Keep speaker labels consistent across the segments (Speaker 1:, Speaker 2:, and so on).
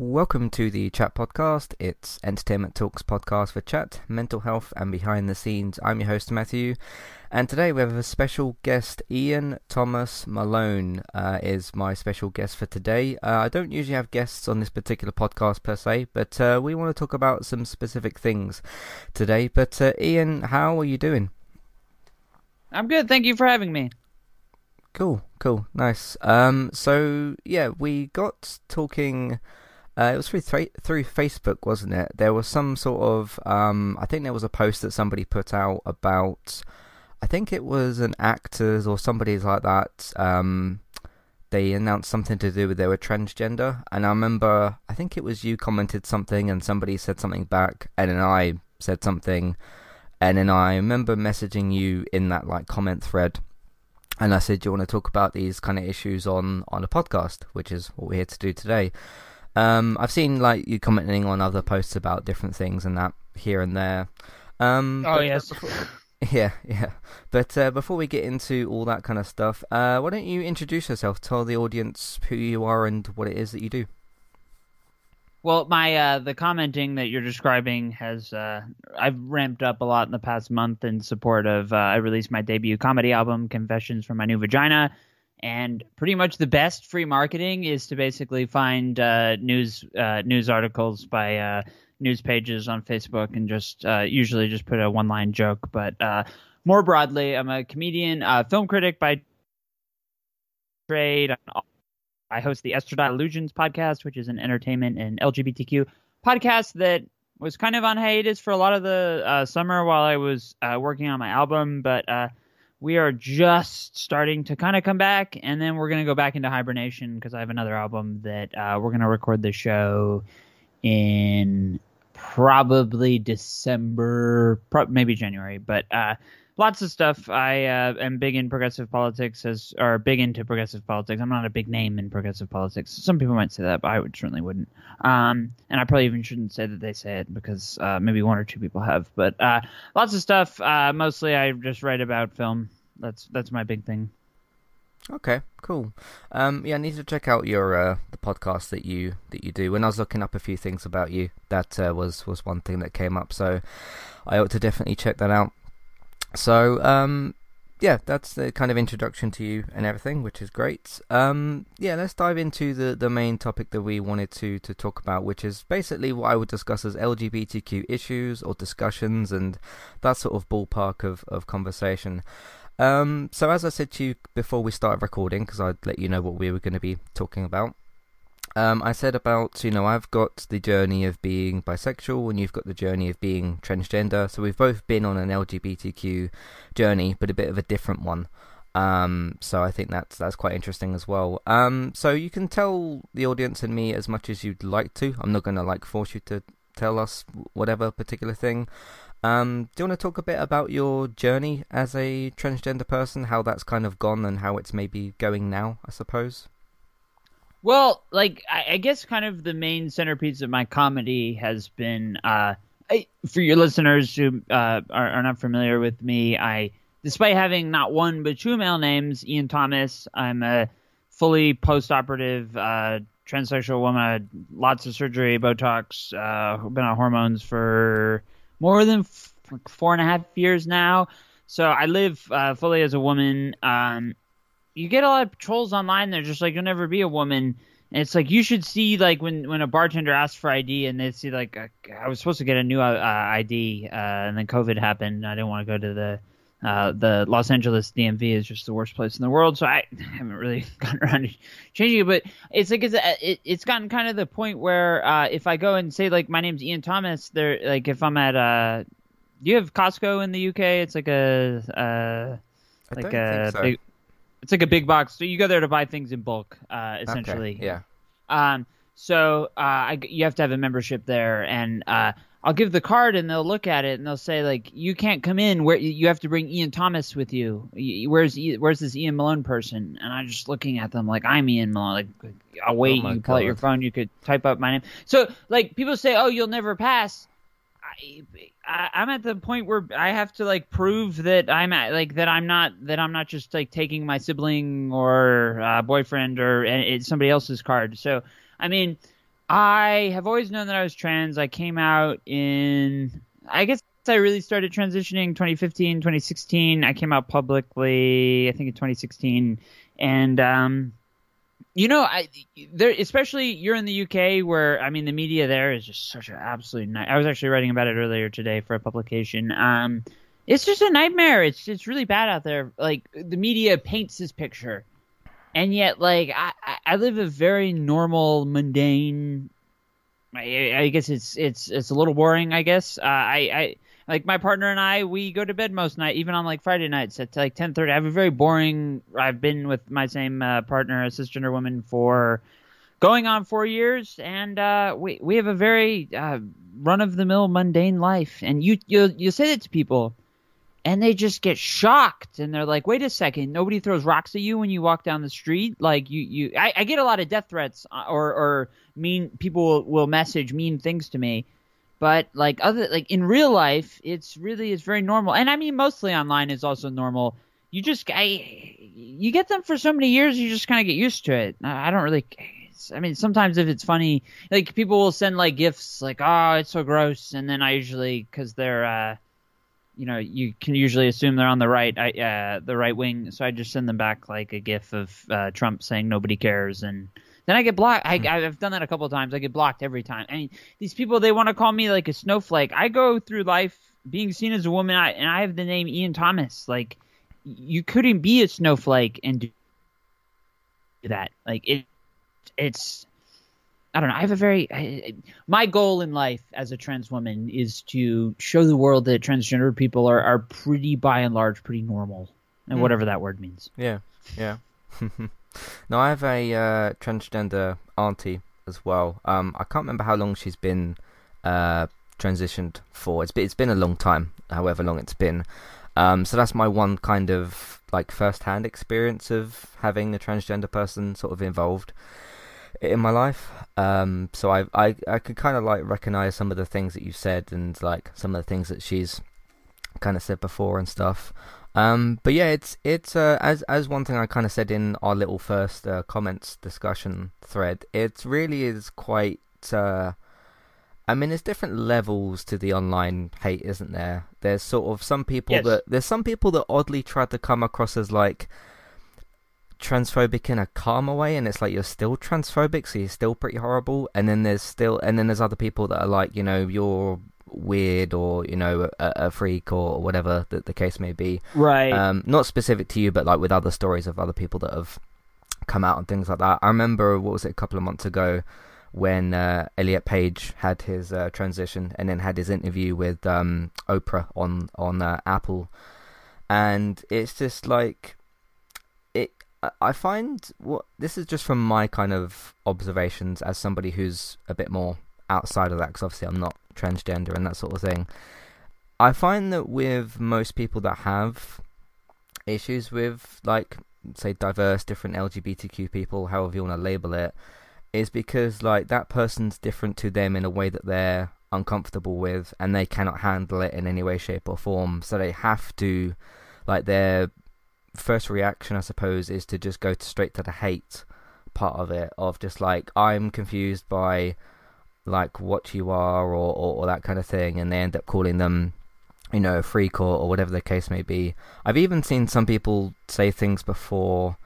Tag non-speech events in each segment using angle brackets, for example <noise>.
Speaker 1: Welcome to the Chat Podcast. It's Entertainment Talks podcast for chat, mental health, and behind the scenes. I'm your host, Matthew, and today we have a special guest. Ian Thomas Malone uh, is my special guest for today. Uh, I don't usually have guests on this particular podcast per se, but uh, we want to talk about some specific things today. But uh, Ian, how are you doing?
Speaker 2: I'm good. Thank you for having me.
Speaker 1: Cool, cool, nice. Um, so yeah, we got talking uh, it was through through Facebook, wasn't it? There was some sort of um, I think there was a post that somebody put out about I think it was an actors or somebody's like that. Um, they announced something to do with they were transgender, and I remember I think it was you commented something and somebody said something back, and then I said something, and then I remember messaging you in that like comment thread. And I said, "Do you want to talk about these kind of issues on on a podcast?" Which is what we're here to do today. Um, I've seen like you commenting on other posts about different things and that here and there. Um,
Speaker 2: oh yes. <laughs>
Speaker 1: yeah, yeah. But uh, before we get into all that kind of stuff, uh, why don't you introduce yourself? Tell the audience who you are and what it is that you do.
Speaker 2: Well, my uh, the commenting that you're describing has uh, I've ramped up a lot in the past month in support of. Uh, I released my debut comedy album, Confessions from My New Vagina, and pretty much the best free marketing is to basically find uh, news uh, news articles by uh, news pages on Facebook and just uh, usually just put a one line joke. But uh, more broadly, I'm a comedian, uh, film critic by trade. I host the Estradiol Illusions podcast, which is an entertainment and LGBTQ podcast that was kind of on hiatus for a lot of the summer while I was working on my album, but we are just starting to kind of come back, and then we're going to go back into hibernation because I have another album that uh, we're going to record the show in probably December, pro- maybe January, but uh, lots of stuff. I uh, am big in progressive politics, as or big into progressive politics. I'm not a big name in progressive politics. Some people might say that, but I would certainly wouldn't. Um, and I probably even shouldn't say that they say it because uh, maybe one or two people have. But uh, lots of stuff. Uh, mostly, I just write about film. That's that's my big thing.
Speaker 1: Okay, cool. Um, yeah, I need to check out your uh, the podcast that you that you do. When I was looking up a few things about you, that uh, was was one thing that came up. So I ought to definitely check that out. So, um, yeah, that's the kind of introduction to you and everything, which is great. Um, yeah, let's dive into the, the main topic that we wanted to, to talk about, which is basically what I would discuss as LGBTQ issues or discussions and that sort of ballpark of, of conversation. Um, so, as I said to you before we started recording, because I'd let you know what we were going to be talking about, um, I said about, you know, I've got the journey of being bisexual and you've got the journey of being transgender. So we've both been on an LGBTQ journey, but a bit of a different one. Um, so I think that's that's quite interesting as well. Um, so you can tell the audience and me as much as you'd like to. I'm not going to like force you to tell us whatever particular thing. Um, do you want to talk a bit about your journey as a transgender person, how that's kind of gone and how it's maybe going now, I suppose?
Speaker 2: Well, like I, I, guess kind of the main centerpiece of my comedy has been uh, I, for your listeners who uh, are, are, not familiar with me. I, despite having not one but two male names, Ian Thomas, I'm a fully post-operative uh, transsexual woman. Lots of surgery, Botox, uh, been on hormones for more than f- four and a half years now. So I live uh, fully as a woman. Um, you get a lot of trolls online. They're just like, you'll never be a woman. And it's like you should see like when when a bartender asks for ID and they see like I was supposed to get a new uh, ID uh, and then COVID happened. I didn't want to go to the uh, the Los Angeles DMV is just the worst place in the world. So I <laughs> haven't really <laughs> gotten around to <laughs> changing it. But it's like it's uh, it, it's gotten kind of the point where uh, if I go and say like my name's Ian Thomas, there like if I'm at uh, you have Costco in the UK? It's like a uh, like a
Speaker 1: so. big
Speaker 2: it's like a big box. So you go there to buy things in bulk, uh, essentially.
Speaker 1: Okay, yeah.
Speaker 2: Um. So uh, I, you have to have a membership there, and uh, I'll give the card, and they'll look at it, and they'll say like, "You can't come in. Where you have to bring Ian Thomas with you. Where's where's this Ian Malone person?" And I'm just looking at them like, "I'm Ian Malone." Like, I'll wait. Oh you pull out your phone. You could type up my name. So like, people say, "Oh, you'll never pass." I, I'm at the point where I have to like prove that I'm at, like that I'm not that I'm not just like taking my sibling or uh, boyfriend or it's somebody else's card. So I mean, I have always known that I was trans. I came out in, I guess I really started transitioning 2015, 2016. I came out publicly, I think in 2016. And, um, you know, I there especially you're in the UK where I mean the media there is just such an absolute night. I was actually writing about it earlier today for a publication. Um, it's just a nightmare. It's it's really bad out there. Like the media paints this picture, and yet like I I live a very normal, mundane. I, I guess it's it's it's a little boring. I guess uh, I I like my partner and I, we go to bed most night, even on like Friday nights at like ten thirty. I have a very boring. I've been with my same uh, partner, a cisgender woman, for going on four years, and uh, we we have a very uh, run of the mill, mundane life. And you you you say that to people, and they just get shocked, and they're like, "Wait a second, nobody throws rocks at you when you walk down the street." Like you you, I, I get a lot of death threats, uh, or or mean people will, will message mean things to me but like other like in real life it's really it's very normal. And i mean mostly online is also normal. You just i you get them for so many years you just kind of get used to it. I don't really i mean sometimes if it's funny like people will send like gifts like oh it's so gross. And then i usually because they're uh you know you can usually assume they're on the right I uh the right wing. So i just send them back like a gif of uh trump saying nobody cares and then I get blocked. I, have hmm. done that a couple of times. I get blocked every time. I mean, these people they want to call me like a snowflake. I go through life being seen as a woman, I, and I have the name Ian Thomas. Like, you couldn't be a snowflake and do that. Like it, it's. I don't know. I have a very. I, my goal in life as a trans woman is to show the world that transgender people are, are pretty, by and large, pretty normal, and mm. whatever that word means.
Speaker 1: Yeah, yeah. <laughs> No, I have a uh, transgender auntie as well. Um, I can't remember how long she's been uh, transitioned for. It's been, it's been a long time, however long it's been. Um, so that's my one kind of like first-hand experience of having a transgender person sort of involved in my life. Um, so I I I could kind of like recognize some of the things that you said and like some of the things that she's kind of said before and stuff. Um, but yeah, it's it's uh, as as one thing I kind of said in our little first uh, comments discussion thread. It really is quite. Uh, I mean, there's different levels to the online hate, isn't there? There's sort of some people yes. that there's some people that oddly try to come across as like transphobic in a calmer way, and it's like you're still transphobic, so you're still pretty horrible. And then there's still, and then there's other people that are like, you know, you're weird or you know a, a freak or whatever that the case may be.
Speaker 2: Right.
Speaker 1: Um, not specific to you, but like with other stories of other people that have come out and things like that. I remember what was it a couple of months ago when uh, Elliot Page had his uh, transition and then had his interview with um, Oprah on on uh, Apple, and it's just like it. I find what this is just from my kind of observations as somebody who's a bit more outside of that because obviously I'm not transgender and that sort of thing. I find that with most people that have issues with, like, say, diverse, different LGBTQ people, however you want to label it, is because, like, that person's different to them in a way that they're uncomfortable with and they cannot handle it in any way, shape, or form. So they have to, like, their first reaction, I suppose, is to just go straight to the hate part of it, of just like, I'm confused by like what you are or, or, or, that kind of thing, and they end up calling them, you know, a freak or, or whatever the case may be. I've even seen some people say things before,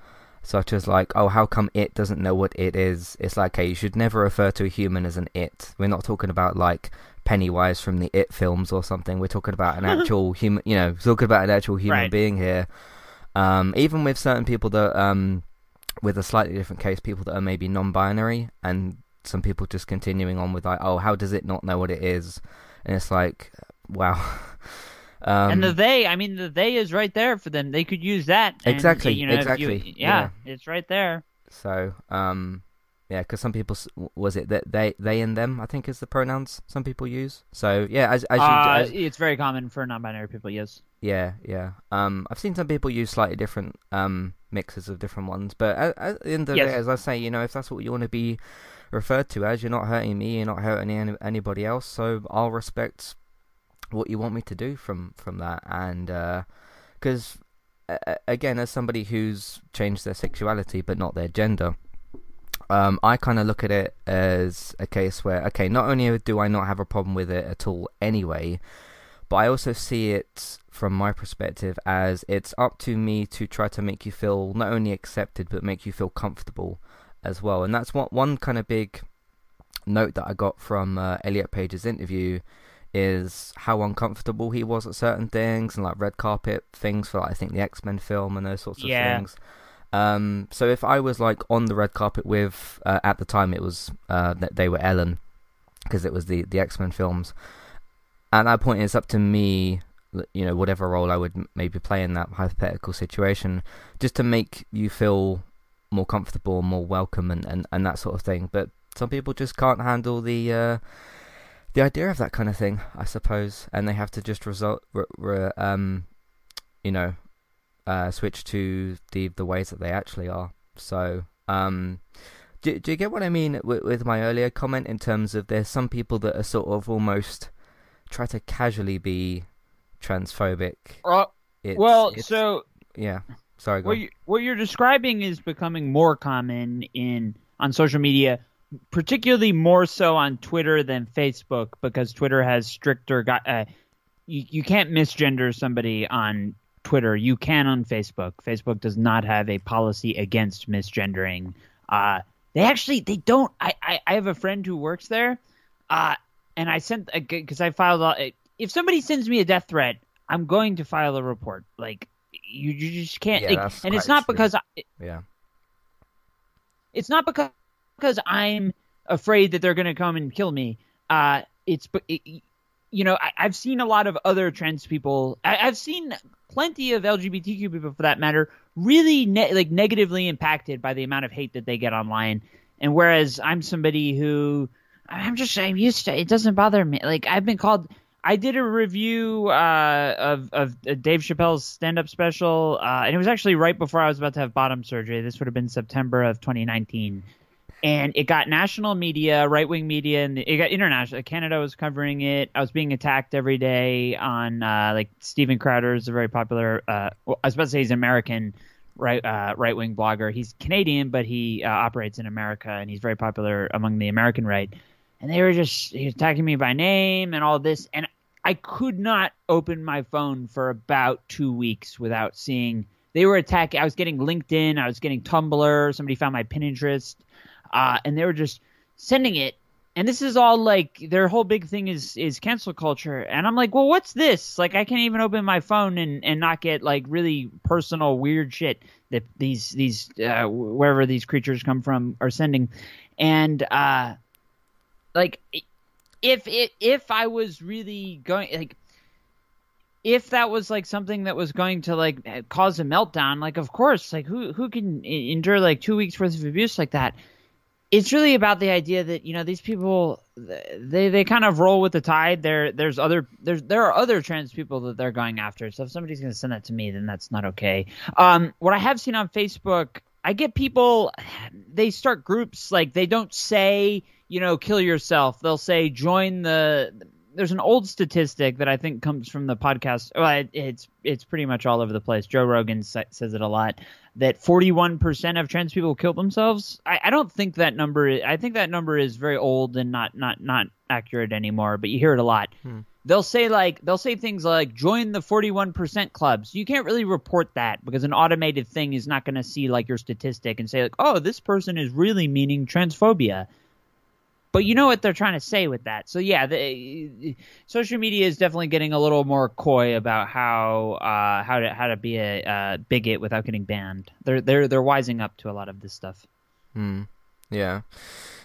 Speaker 1: such as like, "Oh, how come it doesn't know what it is?" It's like, hey, you should never refer to a human as an it. We're not talking about like Pennywise from the It films or something. We're talking about an <laughs> actual human, you know, talking about an actual human right. being here. Um, even with certain people that, um, with a slightly different case, people that are maybe non-binary and some people just continuing on with like, oh, how does it not know what it is? And it's like, wow. <laughs>
Speaker 2: Um, and the they, I mean, the they is right there for them. They could use that. And,
Speaker 1: exactly.
Speaker 2: You know,
Speaker 1: exactly.
Speaker 2: You, yeah, yeah, it's right there.
Speaker 1: So, um, yeah, because some people was it that they, they and them, I think is the pronouns some people use. So yeah, as, as, you,
Speaker 2: uh, as it's very common for non-binary people. Yes.
Speaker 1: Yeah, yeah. Um, I've seen some people use slightly different um mixes of different ones, but at, at the end of the yes. day, as I say, you know, if that's what you want to be referred to as. You're not hurting me. You're not hurting any, anybody else. So I'll respect what you want me to do from from that. And because uh, again, as somebody who's changed their sexuality but not their gender. um, I kind of look at it as a case where, okay, not only do I not have a problem with it at all anyway, but I also see it from my perspective as it's up to me to try to make you feel not only accepted but make you feel comfortable as well. And that's what one kind of big note that I got from uh, Elliot Page's interview is how uncomfortable he was at certain things and like red carpet things for like, I think the X Men film and those sorts of
Speaker 2: Yeah.
Speaker 1: things. Um, so if I was like on the red carpet with uh, at the time it was uh, that they were Ellen because it was the the X Men films. At that point, it's up to me, you know, whatever role I would maybe play in that hypothetical situation, just to make you feel more comfortable, more welcome, and, and, and that sort of thing. But some people just can't handle the uh, the idea of that kind of thing, I suppose, and they have to just result, re, re, um, you know, uh, switch to the the ways that they actually are. So, um, do, do you get what I mean with, with my earlier comment in terms of there's some people that are sort of almost try to casually be transphobic.
Speaker 2: Uh,
Speaker 1: It's,
Speaker 2: well,
Speaker 1: it's-
Speaker 2: so
Speaker 1: yeah, sorry,
Speaker 2: what you, what you're describing is becoming more common in on social media, particularly more so on Twitter than Facebook because Twitter has stricter. Uh, you you can't misgender somebody on Twitter. You can on Facebook. Facebook does not have a policy against misgendering. Uh, they actually they don't. I, I I have a friend who works there, uh, and I sent because I filed. all- If somebody sends me a death threat, I'm going to file a report. Like you, you just can't.
Speaker 1: Yeah,
Speaker 2: like, and it's not
Speaker 1: extreme.
Speaker 2: because I,
Speaker 1: yeah,
Speaker 2: it's not because because I'm afraid that they're going to come and kill me. Uh, it's but it, you know I, I've seen a lot of other trans people. I, I've seen plenty of LGBTQ people, for that matter, really ne- like negatively impacted by the amount of hate that they get online. And whereas I'm somebody who I'm just I'm used to it doesn't bother me. Like I've been called. I did a review uh, of of Dave Chappelle's stand up special, uh, and it was actually right before I was about to have bottom surgery. This would have been September of 2019, and it got national media, right wing media, and it got international. Canada was covering it. I was being attacked every day on uh, like Steven Crowder is a very popular. Uh, well, I was about to say he's American right uh, right wing blogger. He's Canadian, but he uh, operates in America, and he's very popular among the American right. And they were just he was attacking me by name and all this, and I could not open my phone for about two weeks without seeing they were attacking. I was getting LinkedIn, I was getting Tumblr. Somebody found my Pinterest, uh, and they were just sending it. And this is all like their whole big thing is is cancel culture, and I'm like, well, what's this? Like, I can't even open my phone and and not get like really personal weird shit that these these uh, wherever these creatures come from are sending, and uh, like if it if I was really going like if that was like something that was going to like cause a meltdown, like of course, like who who can endure like two weeks worth of abuse like that? It's really about the idea that you know these people they they kind of roll with the tide. There there's other there's there are other trans people that they're going after. So if somebody's going to send that to me, then that's not okay. Um, what I have seen on Facebook, I get people they start groups like they don't say you know kill yourself. They'll say join the there's an old statistic that I think comes from the podcast. Well, it, it's it's pretty much all over the place. Joe Rogan sa- says it a lot. That 41% of trans people kill themselves. I, I don't think that number. Is, I think that number is very old and not not not accurate anymore. But you hear it a lot. Hmm. They'll say like they'll say things like join the 41% clubs. You can't really report that because an automated thing is not going to see like your statistic and say like, oh, this person is really meaning transphobia but you know what they're trying to say with that. So yeah, the, social media is definitely getting a little more coy about how uh, how to how to be a uh, bigot without getting banned. They're they're they're wising up to a lot of this stuff.
Speaker 1: Hmm. Yeah,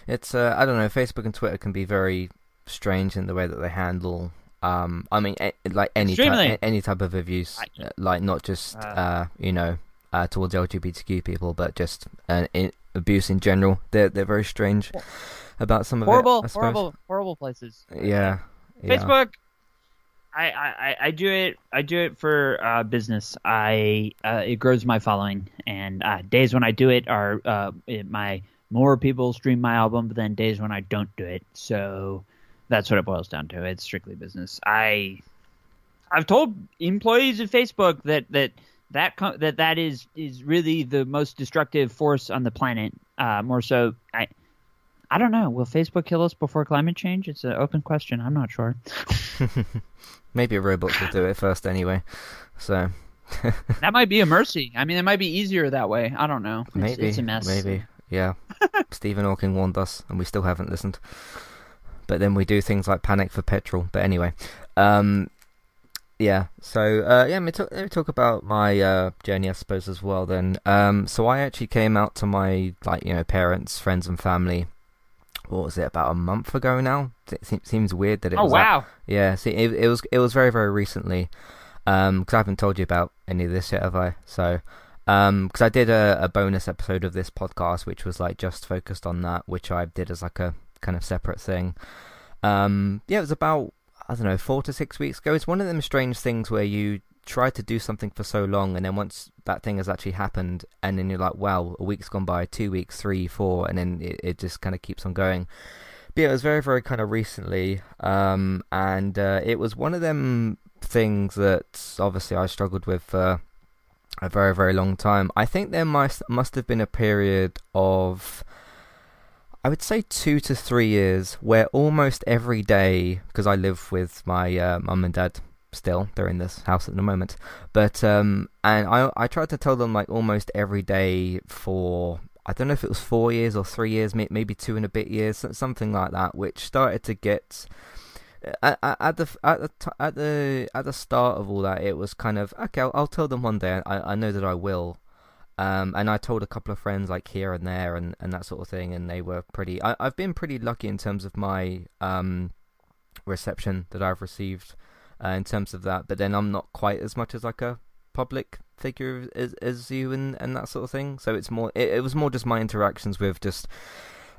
Speaker 1: it's uh, I don't know. Facebook and Twitter can be very strange in the way that they handle. Um, I mean, like any type, any type of abuse, uh, like not just
Speaker 2: Uh,
Speaker 1: uh, you know, uh, towards LGBTQ people, but just uh, in, abuse in general. They're they're very strange about some of
Speaker 2: Horrible,
Speaker 1: it. I suppose.
Speaker 2: horrible, horrible places.
Speaker 1: Yeah. yeah.
Speaker 2: Facebook. I, I, I- I do it I do it for uh, business. I uh, it grows my following, and uh, days when I do it are uh, it, my more people stream my album than days when I don't do it. So that's what it boils down to. It's strictly business. I I've told employees of Facebook that that that com- that that is is really the most destructive force on the planet. Uh, more so, I I don't know. Will Facebook kill us before climate change? It's an open question. I'm not sure. <laughs>
Speaker 1: Maybe robots will do it first anyway. So <laughs>
Speaker 2: that might be a mercy. I mean, it might be easier that way. I don't know. It's,
Speaker 1: maybe
Speaker 2: it's a mess.
Speaker 1: Maybe yeah. <laughs> Stephen Hawking warned us, and we still haven't listened. But then we do things like panic for petrol. But anyway, um, yeah. So uh, yeah, let me, talk, let me talk about my uh, journey, I suppose, as well. Then, um, so I actually came out to my like you know parents, friends, and family. What was it about a month ago now? It seems weird that it.
Speaker 2: Oh
Speaker 1: was
Speaker 2: wow!
Speaker 1: yeah, see, it, it was it was very very recently. Um, because I haven't told you about any of this yet, have I? So, um, because I did a, a bonus episode of this podcast, which was like just focused on that, which I did as like a kind of separate thing. Um, yeah, it was about I don't know four to six weeks ago. It's one of them strange things where you try to do something for so long, and then once that thing has actually happened, and then you're like, wow, a week's gone by, two weeks, three, four, and then it, it just kind of keeps on going. But yeah, it was very, very kind of recently, um, and uh, it was one of them things that obviously I struggled with for a very, very long time. I think there must must have been a period of I would say two to three years where almost every day, because I live with my uh, mum and dad still, they're in this house at the moment, but um, and I I tried to tell them like almost every day for I don't know if it was four years or three years, maybe two and a bit years, something like that, which started to get at, at the at the at the at the start of all that, it was kind of okay. I'll, I'll tell them one day. I I know that I will. Um, and I told a couple of friends like here and there and, and that sort of thing, and they were pretty. I, I've been pretty lucky in terms of my um, reception that I've received uh, in terms of that. But then I'm not quite as much as like a public figure as as you and, and that sort of thing. So it's more. It, it was more just my interactions with just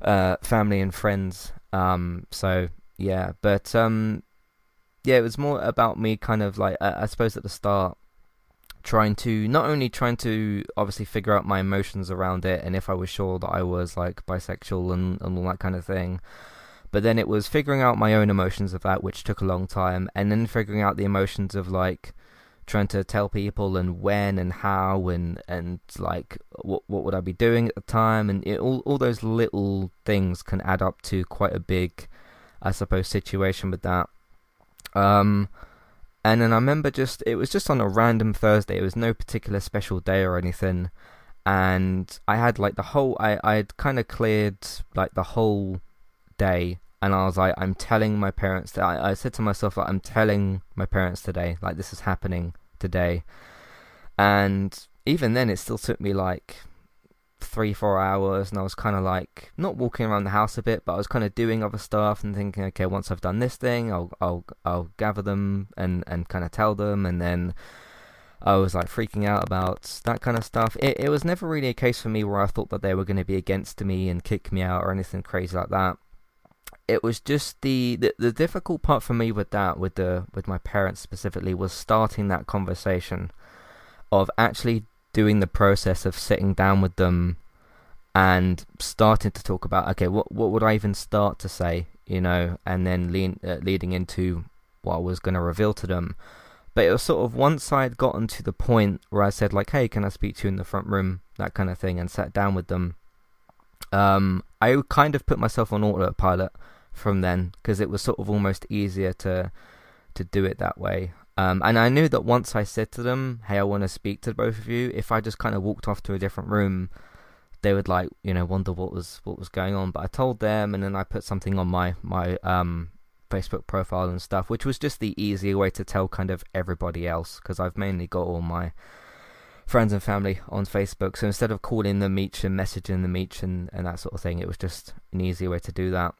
Speaker 1: uh, family and friends. Um, so yeah, but um, yeah, it was more about me kind of like I suppose at the start trying to not only trying to obviously figure out my emotions around it and if I was sure that I was like bisexual and, and all that kind of thing. But then it was figuring out my own emotions of that, which took a long time, and then figuring out the emotions of like trying to tell people and when and how and and like what what would I be doing at the time, and it, all all those little things can add up to quite a big, I suppose, situation with that. Um, and then I remember just it was just on a random Thursday. It was no particular special day or anything. And I had like the whole I I had kind of cleared like the whole day and I was like I'm telling my parents that I, I said to myself like I'm telling my parents today like this is happening today. And even then it still took me like three four hours and I was kind of like not walking around the house a bit but I was kind of doing other stuff and thinking okay once I've done this thing I'll I'll I'll gather them and and kind of tell them. And then I was like freaking out about that kind of stuff. It it was never really a case for me where I thought that they were going to be against me and kick me out or anything crazy like that it was just the, the the difficult part for me with that with the with my parents specifically was starting that conversation of actually doing the process of sitting down with them and starting to talk about okay what what would I even start to say you know and then lean, uh, leading into what I was going to reveal to them. But it was sort of once I had gotten to the point where I said like hey can I speak to you in the front room? that kind of thing and sat down with them um I kind of put myself on autopilot from then because it was sort of almost easier to to do it that way um, and I knew that once I said to them, "Hey, I want to speak to both of you," if I just kind of walked off to a different room, they would like you know wonder what was what was going on. But I told them, and then I put something on my my um, Facebook profile and stuff, which was just the easier way to tell kind of everybody else because I've mainly got all my friends and family on Facebook. So instead of calling them each and messaging them each and, and that sort of thing, it was just an easier way to do that.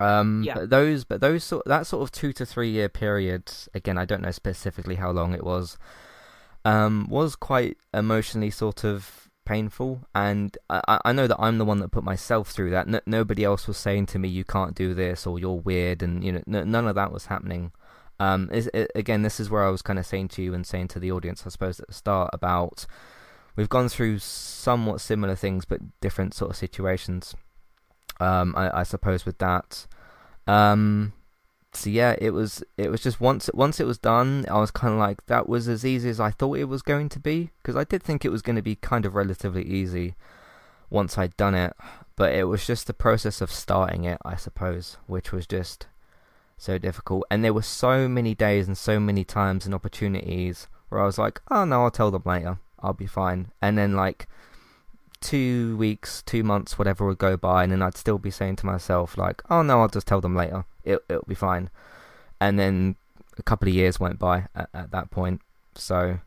Speaker 1: Um, yeah. But those, but those sort that sort of two to three year period. Again, I don't know specifically how long it was. Um, was quite emotionally sort of painful, and I, I know that I'm the one that put myself through that. N- nobody else was saying to me, "You can't do this," or "You're weird," and you know, n- none of that was happening. Um, is, it, again, this is where I was kind of saying to you and saying to the audience, I suppose, at the start about we've gone through somewhat similar things, but different sort of situations. Um, I, I suppose with that. Um, so yeah, it was it was just once once it was done, I was kind of like that was as easy as I thought it was going to be because I did think it was going to be kind of relatively easy once I'd done it, but it was just the process of starting it, I suppose, which was just so difficult. And there were so many days and so many times and opportunities where I was like, "Oh no, I'll tell them later. I'll be fine." And then like two weeks, two months, whatever would go by, and then I'd still be saying to myself like, "Oh no, I'll just tell them later. It it'll be fine." And then a couple of years went by at, at that point. So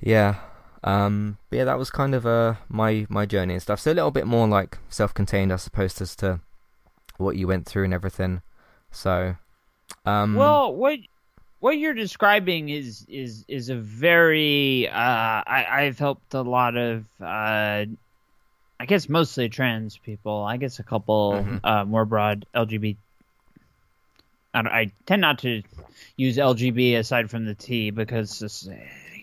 Speaker 1: yeah, um, yeah, that was kind of uh, my my journey and stuff. So a little bit more like self-contained, I suppose, as to what you went through and everything. So, um,
Speaker 2: well, what what you're describing is is is a very uh, I, I've helped a lot of uh, I guess mostly trans people. I guess a couple
Speaker 1: Mhm.
Speaker 2: uh, more broad LGBT. I, I tend not to use LGB aside from the T because this,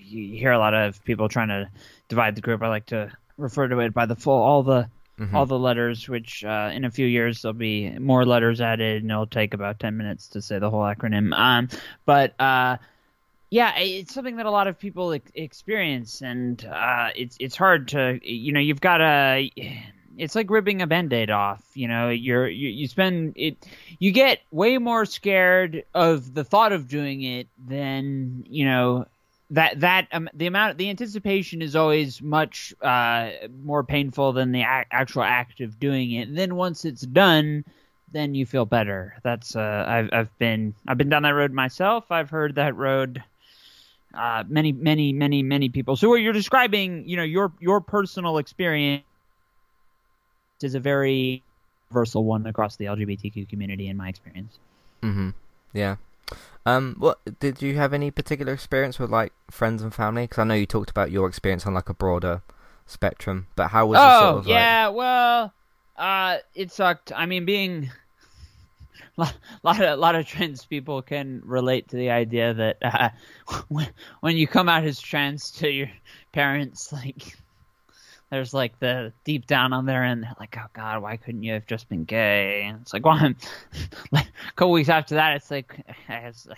Speaker 2: you hear a lot of people trying to divide the group. I like to refer to it by the full all the
Speaker 1: mhm.
Speaker 2: all the letters. Which uh, in a few years there'll be more letters added, and it'll take about ten minutes to say the whole acronym. Um, but uh, yeah, it's something that a lot of people ex- experience, and uh, it's it's hard to you know you've got to. It's like ripping a band-aid off. You know, you're you, you spend it. You get way more scared of the thought of doing it than you know that that um, the amount the anticipation is always much uh, more painful than the ac- actual act of doing it. And then once it's done, then you feel better. That's uh, I've I've been I've been down that road myself. I've heard that road. Uh, many, many, many, many people. So what you're describing, you know, your your personal experience is a very universal one across the LGBTQ community, in my experience.
Speaker 1: Mm-hmm. Yeah. Um. What did you have any particular experience with like friends and family? Because I know you talked about your experience on like a broader spectrum, but how was
Speaker 2: oh
Speaker 1: sort of like?
Speaker 2: yeah, well, uh, it sucked. I mean, being <laughs> a lot of lot of trans people can relate to the idea that uh, <laughs> when when you come out as trans to your parents, <laughs> like there's like the deep down on their end, they're like, oh god, why couldn't you have just been gay? And it's like, well, I'm, like a couple weeks after that, it's like I was, I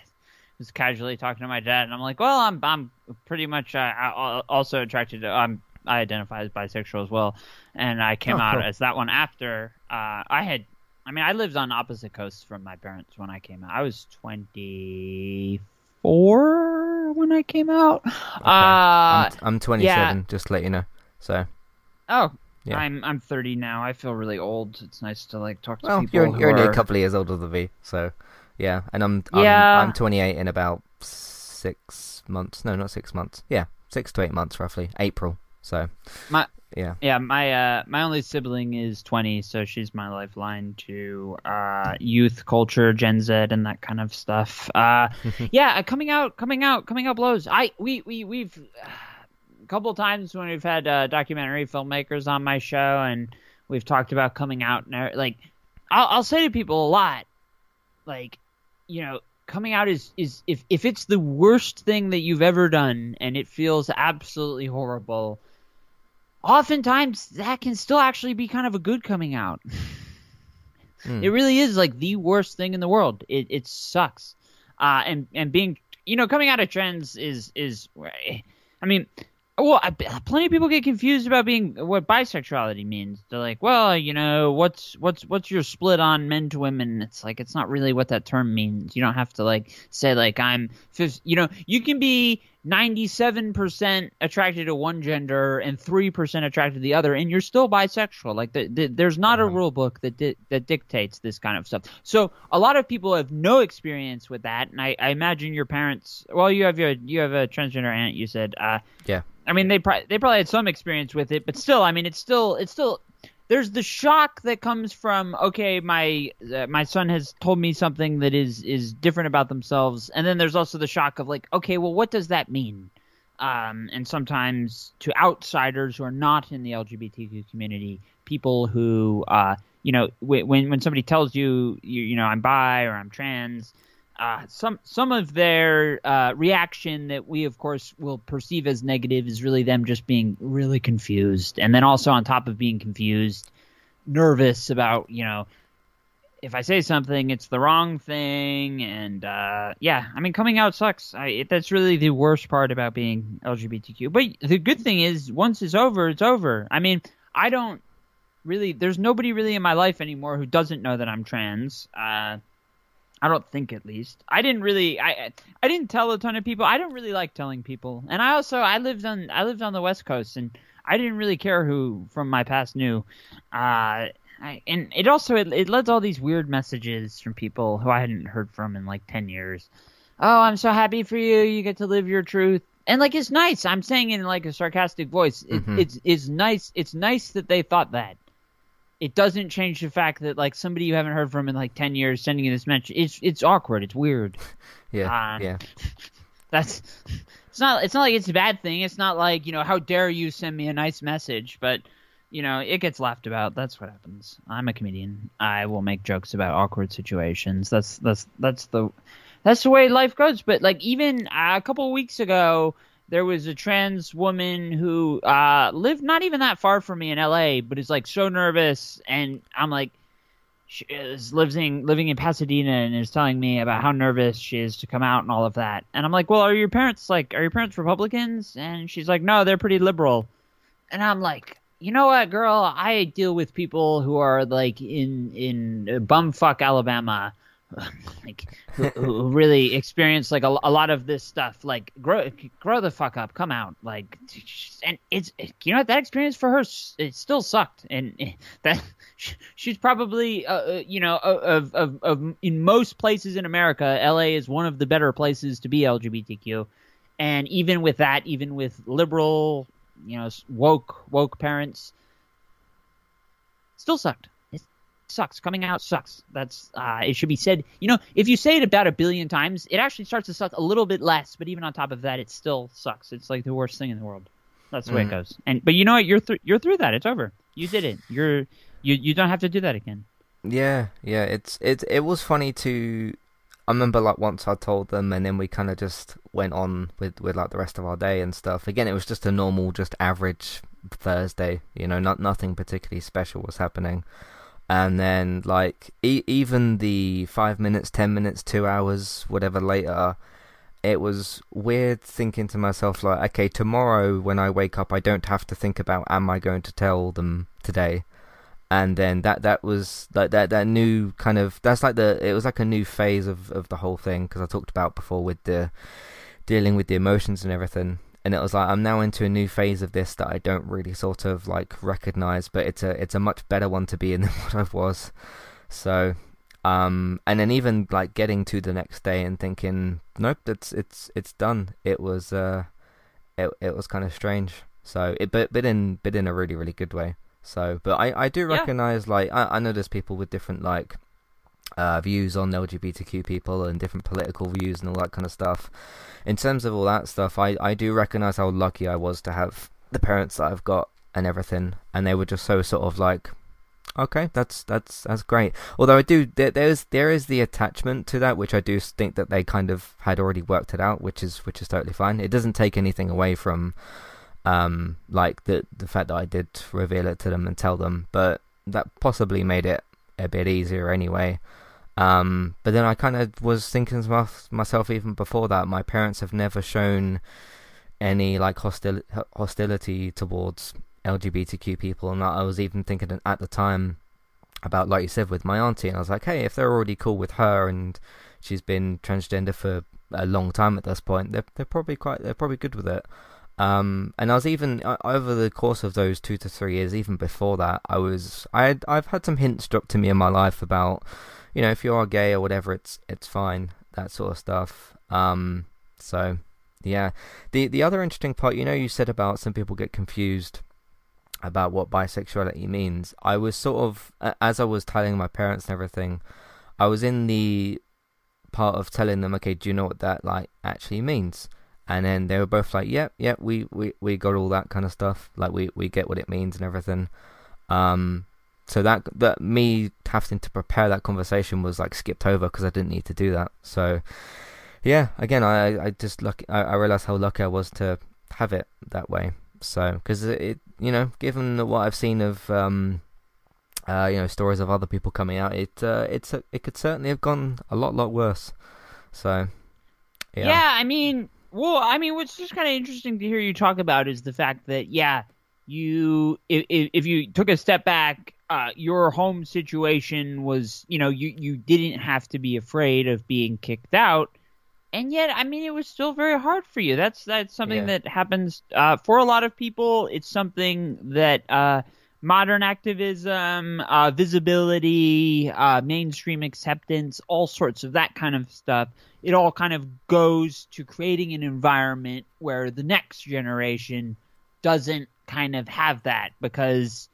Speaker 2: was casually talking to my dad, and I'm like, well, I'm I'm pretty much uh, also attracted to I'm I identify as bisexual as well, and I came
Speaker 1: Oh,
Speaker 2: out
Speaker 1: cool.
Speaker 2: as that one after uh, I had. I mean, I lived on opposite coasts from my parents when I came out. I was 24 when I came out. <sighs>
Speaker 1: Okay.
Speaker 2: Uh,
Speaker 1: I'm, I'm 27, just to let you know. So
Speaker 2: oh,
Speaker 1: Yeah.
Speaker 2: I'm I'm 30 now. I feel really old. It's nice to like talk to
Speaker 1: well,
Speaker 2: people.
Speaker 1: you're you're only a couple of years older than me, so yeah. And I'm I'm,
Speaker 2: Yeah.
Speaker 1: I'm 28 in about six months. No, not six months. Yeah, six to eight months roughly. April. So
Speaker 2: My-
Speaker 1: yeah.
Speaker 2: Yeah, my uh, my only sibling is 20, so she's my lifeline to uh, youth culture, Gen Z, and that kind of stuff. Uh, <laughs> yeah, uh, coming out, coming out, coming out blows. I we we we've a couple times when we've had uh, documentary filmmakers on my show, and we've talked about coming out, and uh, like I'll, I'll say to people a lot, like you know. Coming out is, is if, if it's the worst thing that you've ever done and it feels absolutely horrible, oftentimes that can still actually be kind of a good coming out.
Speaker 1: Mm.
Speaker 2: It really is like the worst thing in the world. It it sucks. Uh, and and being you know coming out of trends is is I mean well I, plenty of people get confused about being what bisexuality means. They're like, well, you know, what's what's what's your split on men to women? It's like it's not really what that term means. You don't have to like say like I'm fif- you know, you can be 97% attracted to one gender and 3% attracted to the other and you're still bisexual like the, the, there's not a
Speaker 1: Mhm.
Speaker 2: rule book that di- that dictates this kind of stuff so a lot of people have no experience with that and i, I imagine your parents well you have your you have a transgender aunt you said uh
Speaker 1: Yeah.
Speaker 2: i mean they pro- they probably had some experience with it but still i mean it's still it's still there's the shock that comes from okay my uh, my son has told me something that is is different about themselves. And then there's also the shock of like okay well what does that mean? Um, and sometimes to outsiders who are not in the LGBTQ community, people who, uh, you know, when when somebody tells you, you, you know, I'm bi or I'm trans, uh, some some of their uh, reaction that we, of course, will perceive as negative is really them just being really confused, and then also on top of being confused, nervous about, you know, if I say something, it's the wrong thing, and uh, yeah, I mean, coming out sucks. I, it, that's really the worst part about being LGBTQ. But the good thing is, once it's over, it's over. I mean, I don't really. There's nobody really in my life anymore who doesn't know that I'm trans. I don't think, at least. I didn't really. I I didn't tell a ton of people. I don't really like telling people, and I also I lived on I lived on the West Coast, and I didn't really care who from my past knew. Uh, I, and it also it, it led to all these weird messages from people who I hadn't heard from in like ten years. Oh, I'm so happy for you. You get to live your truth, and like it's nice. I'm saying it in like a sarcastic voice. It,
Speaker 1: Mhm.
Speaker 2: It's it's nice. It's nice that they thought that. It doesn't change the fact that like somebody you haven't heard from in like ten years sending you this message. It's it's awkward. It's weird. <laughs>
Speaker 1: Yeah,
Speaker 2: Uh,
Speaker 1: yeah, <laughs>
Speaker 2: That's it's not it's not like it's a bad thing. It's not like, you know, how dare you send me a nice message, but you know, it gets laughed about. That's what happens. I'm a comedian. I will make jokes about awkward situations. That's that's that's the that's the way life goes. But like even uh, a couple of weeks ago, there was a trans woman who uh, lived not even that far from me in LA, but is like so nervous, and I'm like, she is living living in Pasadena and is telling me about how nervous she is to come out and all of that. And I'm like, well, are your parents like are your parents Republicans? And she's like, no, they're pretty liberal. And I'm like, you know what, girl? I deal with people who are like in in bumfuck Alabama, <laughs> like who, who really experience like a, a lot of this stuff. Like, grow grow the fuck up, come out. Like, and it's you know what that experience for her it still sucked, and <laughs> that she's probably uh, uh, you know of, of of in most places in America, LA is one of the better places to be LGBTQ, and even with that, even with liberal, you know, woke woke parents, still sucked. Sucks. Coming out sucks. That's uh, it should be said. You know, if you say it about a billion times, it actually starts to suck a little bit less. But even on top of that, it still sucks. It's like the worst thing in the world. That's the way it
Speaker 1: Mhm.
Speaker 2: goes. And but you know what? You're through. You're through that. It's over. You did it. You're you. You don't have to do that again.
Speaker 1: yeah, yeah. It's it it was funny to. I remember like once I told them, and then we kind of just went on with with like the rest of our day and stuff. Again, it was just a normal, just average Thursday. You know, not nothing particularly special was happening. And then like e- even the five minutes, ten minutes, two hours, whatever later, it was weird thinking to myself like, okay, tomorrow when I wake up, I don't have to think about am I going to tell them today. And then that that was like that that new kind of that's like the it was like a new phase of of the whole thing because I talked about before with the dealing with the emotions and everything and it was like I'm now into a new phase of this that I don't really sort of like recognize but it's a it's a much better one to be in <laughs> than what I was. So um and then even like getting to the next day and thinking nope it's it's it's done. It was uh it it was kind of strange. So it but but in but in a really really good way. So but I I do
Speaker 2: Yeah.
Speaker 1: recognize like I I know there's people with different like uh, views on LGBTQ people and different political views and all that kind of stuff. In terms of all that stuff, I, I do recognize how lucky I was to have the parents that I've got and everything, and they were just so sort of like, okay, that's that's that's great. Although I do there, there's there is the attachment to that, which I do think that they kind of had already worked it out, which is which is totally fine. It doesn't take anything away from um like the the fact that I did reveal it to them and tell them, but that possibly made it a bit easier anyway. Um, but then I kind of was thinking to my- myself even before that, my parents have never shown any like hostil- hostility towards LGBTQ people, and I was even thinking at the time about, like you said, with my auntie, and I was like, hey, if they're already cool with her and she's been transgender for a long time at this point, they're they're probably quite they're probably good with it. Um, and I was even over the course of those two to three years, even before that, I was I had, I've had some hints dropped to me in my life about, you know, if you are gay or whatever, it's it's fine, that sort of stuff. Um, so yeah, the the other interesting part, you know, you said about some people get confused about what bisexuality means. I was sort of as I was telling my parents and everything, I was in the part of telling them, okay, do you know what that like actually means? And then they were both like, "Yep, yep, we, we, we got all that kind of stuff. Like we, we get what it means and everything." Um, so that that me having to prepare that conversation was like skipped over because I didn't need to do that. So yeah, again, I I just luck I, I realized how lucky I was to have it that way. So because it, it, you know, given what I've seen of um uh, you know, stories of other people coming out, it uh, it's it could certainly have gone a lot lot worse. So, yeah.
Speaker 2: yeah I mean, well, I mean, what's just kind of interesting to hear you talk about is the fact that yeah, you if if you took a step back, uh, your home situation was you know you you didn't have to be afraid of being kicked out. And yet, I mean, it was still very hard for you. That's that's something
Speaker 1: Yeah.
Speaker 2: that happens uh, for a lot of people. It's something that uh, modern activism, uh, visibility, uh, mainstream acceptance, all sorts of that kind of stuff. It all kind of goes to creating an environment where the next generation doesn't kind of have that because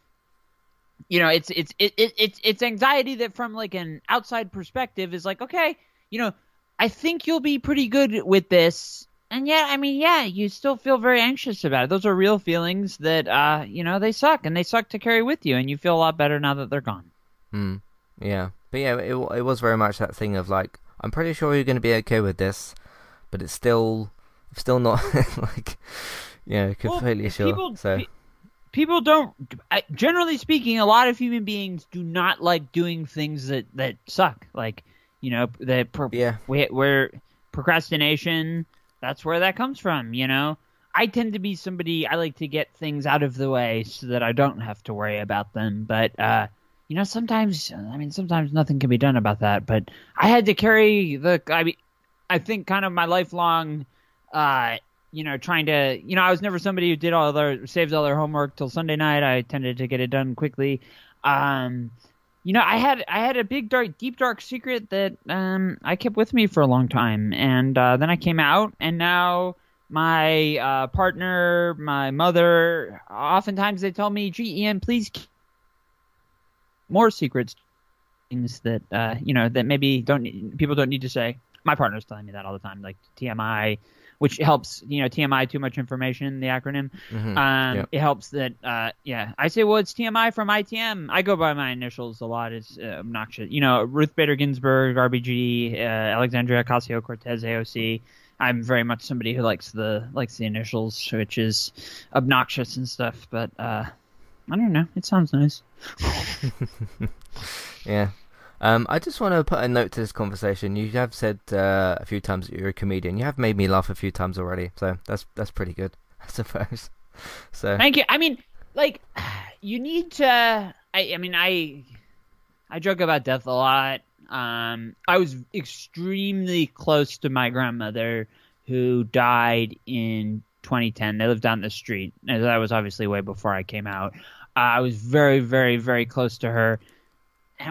Speaker 2: you know it's it's it, it, it's it's anxiety that from like an outside perspective is like okay you know i think you'll be pretty good with this and yet i mean yeah you still feel very anxious about it. Those are real feelings that uh you know they suck and they suck to carry with you and you feel a lot better now that they're gone.
Speaker 1: Mm, yeah, but yeah, it it was very much that thing of like, I'm pretty sure you're going to be okay with this, but it's still still not <laughs> like, yeah,
Speaker 2: Well,
Speaker 1: completely sure.
Speaker 2: people-
Speaker 1: so
Speaker 2: pe- people don't generally speaking a lot of human beings do not like doing things that that suck. Like you know that pro-
Speaker 1: yeah,
Speaker 2: where, where procrastination that's where that comes from you know? I tend to be somebody i like to get things out of the way so that i don't have to worry about them but uh you know sometimes i mean sometimes nothing can be done about that but i had to carry the i mean i think kind of my lifelong uh you know trying to you know i was never somebody who did all their saved all their homework till sunday night. I tended to get it done quickly. Um you know, I had I had a big dark, deep dark secret that um, I kept with me for a long time, and uh, then I came out, and now my uh, partner, my mother, oftentimes they tell me, "Gee, please more secrets, things that uh, you know that maybe don't people don't need to say." My partner's telling me that all the time, like TMI, which helps. You know, TMI, too much information, the acronym.
Speaker 1: mhm,
Speaker 2: Um,
Speaker 1: Yep.
Speaker 2: It helps that, uh, yeah. I say, well, it's TMI from ITM. I go by my initials a lot. It's uh, obnoxious. You know, Ruth Bader Ginsburg, RBG, uh, Alexandria Ocasio Cortez, AOC. I'm very much somebody who likes the likes the initials, which is obnoxious and stuff. But uh, I don't know. It sounds nice. <laughs>
Speaker 1: yeah. Um, I just want to put a note to this conversation. You have said uh, a few times that you're a comedian. You have made me laugh a few times already, so that's that's pretty good, <laughs> I suppose. So
Speaker 2: Thank you. I mean, like, <sighs> you need to. I, I mean, I, I joke about death a lot. Um, I was extremely close to my grandmother, who died in 2010. They lived down the street. And that was obviously way before I came out. Uh, I was very, very, very close to her.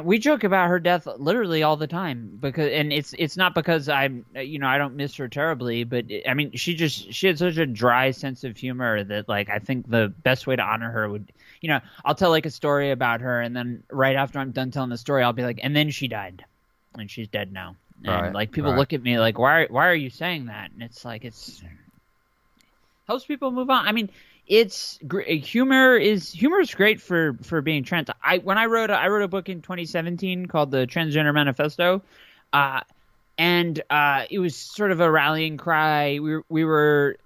Speaker 2: We joke about her death literally all the time because, and it's it's not because I'm, you know, I don't miss her terribly, but I mean, she just she had such a dry sense of humor that like I think the best way to honor her would, you know, I'll tell like a story about her, and then right after I'm done telling the story, I'll be like, and then she died, and she's dead now, and
Speaker 1: Right,
Speaker 2: like people
Speaker 1: right.
Speaker 2: look at me like, why why are you saying that? And it's like it's helps people move on. I mean, it's gr- humor is humor is great for for being trans. I when I wrote a, I wrote a book in 2017 called the Transgender Manifesto, uh, and uh, it was sort of a rallying cry. We we were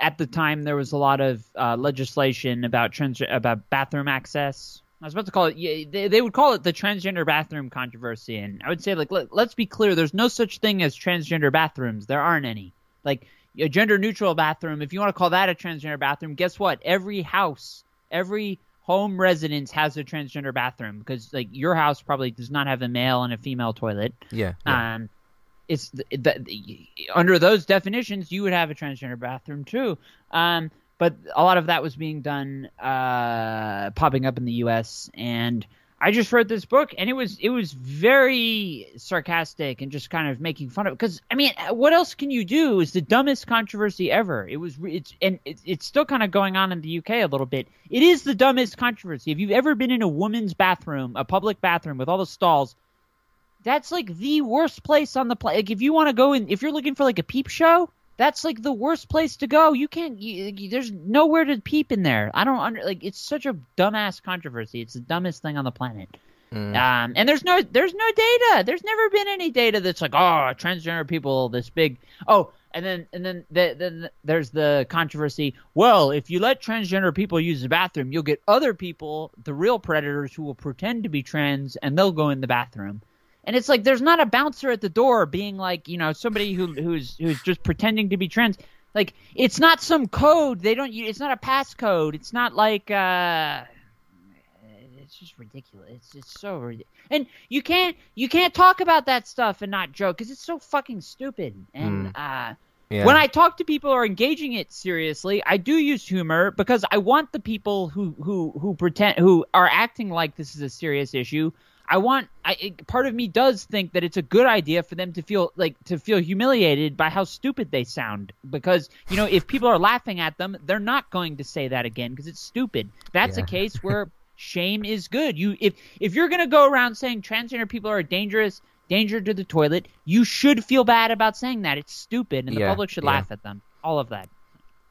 Speaker 2: at the time there was a lot of uh, legislation about trans about bathroom access. I was about to call it. They, they would call it the transgender bathroom controversy, and I would say like let, let's be clear. There's no such thing as transgender bathrooms. There aren't any. Like a gender neutral bathroom, if you want to call that a transgender bathroom, guess what? Every house, every home residence has a transgender bathroom because like your house probably does not have a male and a female toilet.
Speaker 1: yeah, yeah.
Speaker 2: Um, it's the, the, under those definitions, you would have a transgender bathroom too. Um, but a lot of that was being done, uh, popping up in the U.S. and I just wrote this book, and it was it was very sarcastic and just kind of making fun of it. Because I mean, what else can you do? It's the dumbest controversy ever. It was it's and it's, it's still kind of going on in the UK a little bit. It is the dumbest controversy. If you've ever been in a woman's bathroom, a public bathroom with all the stalls, that's like the worst place on the planet. Like if you want to go in, if you're looking for like a peep show, that's like the worst place to go. You can't. You, you- there's nowhere to peep in there. I don't under like. It's such a dumbass controversy. It's the dumbest thing on the planet.
Speaker 1: Mm.
Speaker 2: Um, and there's no there's no data. There's never been any data that's like, oh, transgender people this big. Oh, and then and then the, then there's the controversy. Well, if you let transgender people use the bathroom, you'll get other people, the real predators, who will pretend to be trans and they'll go in the bathroom. And it's like there's not a bouncer at the door being like, you know, somebody who who's who's just pretending to be trans. Like it's not some code. They don't. It's not a passcode. It's not like. uh it's just ridiculous. It's just so ridiculous. And you can't you can't talk about that stuff and not joke because it's so fucking stupid. And
Speaker 1: Mm.
Speaker 2: uh,
Speaker 1: Yeah.
Speaker 2: when I talk to people who are engaging it seriously, I do use humor because I want the people who who who pretend who are acting like this is a serious issue. I want. I it- part of me does think that it's a good idea for them to feel like to feel humiliated by how stupid they sound because you know if people are laughing at them, they're not going to say that again because it's stupid. That's
Speaker 1: Yeah.
Speaker 2: a case <laughs> where shame is good. You if if you're gonna go around saying transgender people are dangerous, danger to the toilet, you should feel bad about saying that. It's stupid, and the
Speaker 1: Yeah,
Speaker 2: public should
Speaker 1: yeah.
Speaker 2: laugh at them. All of that.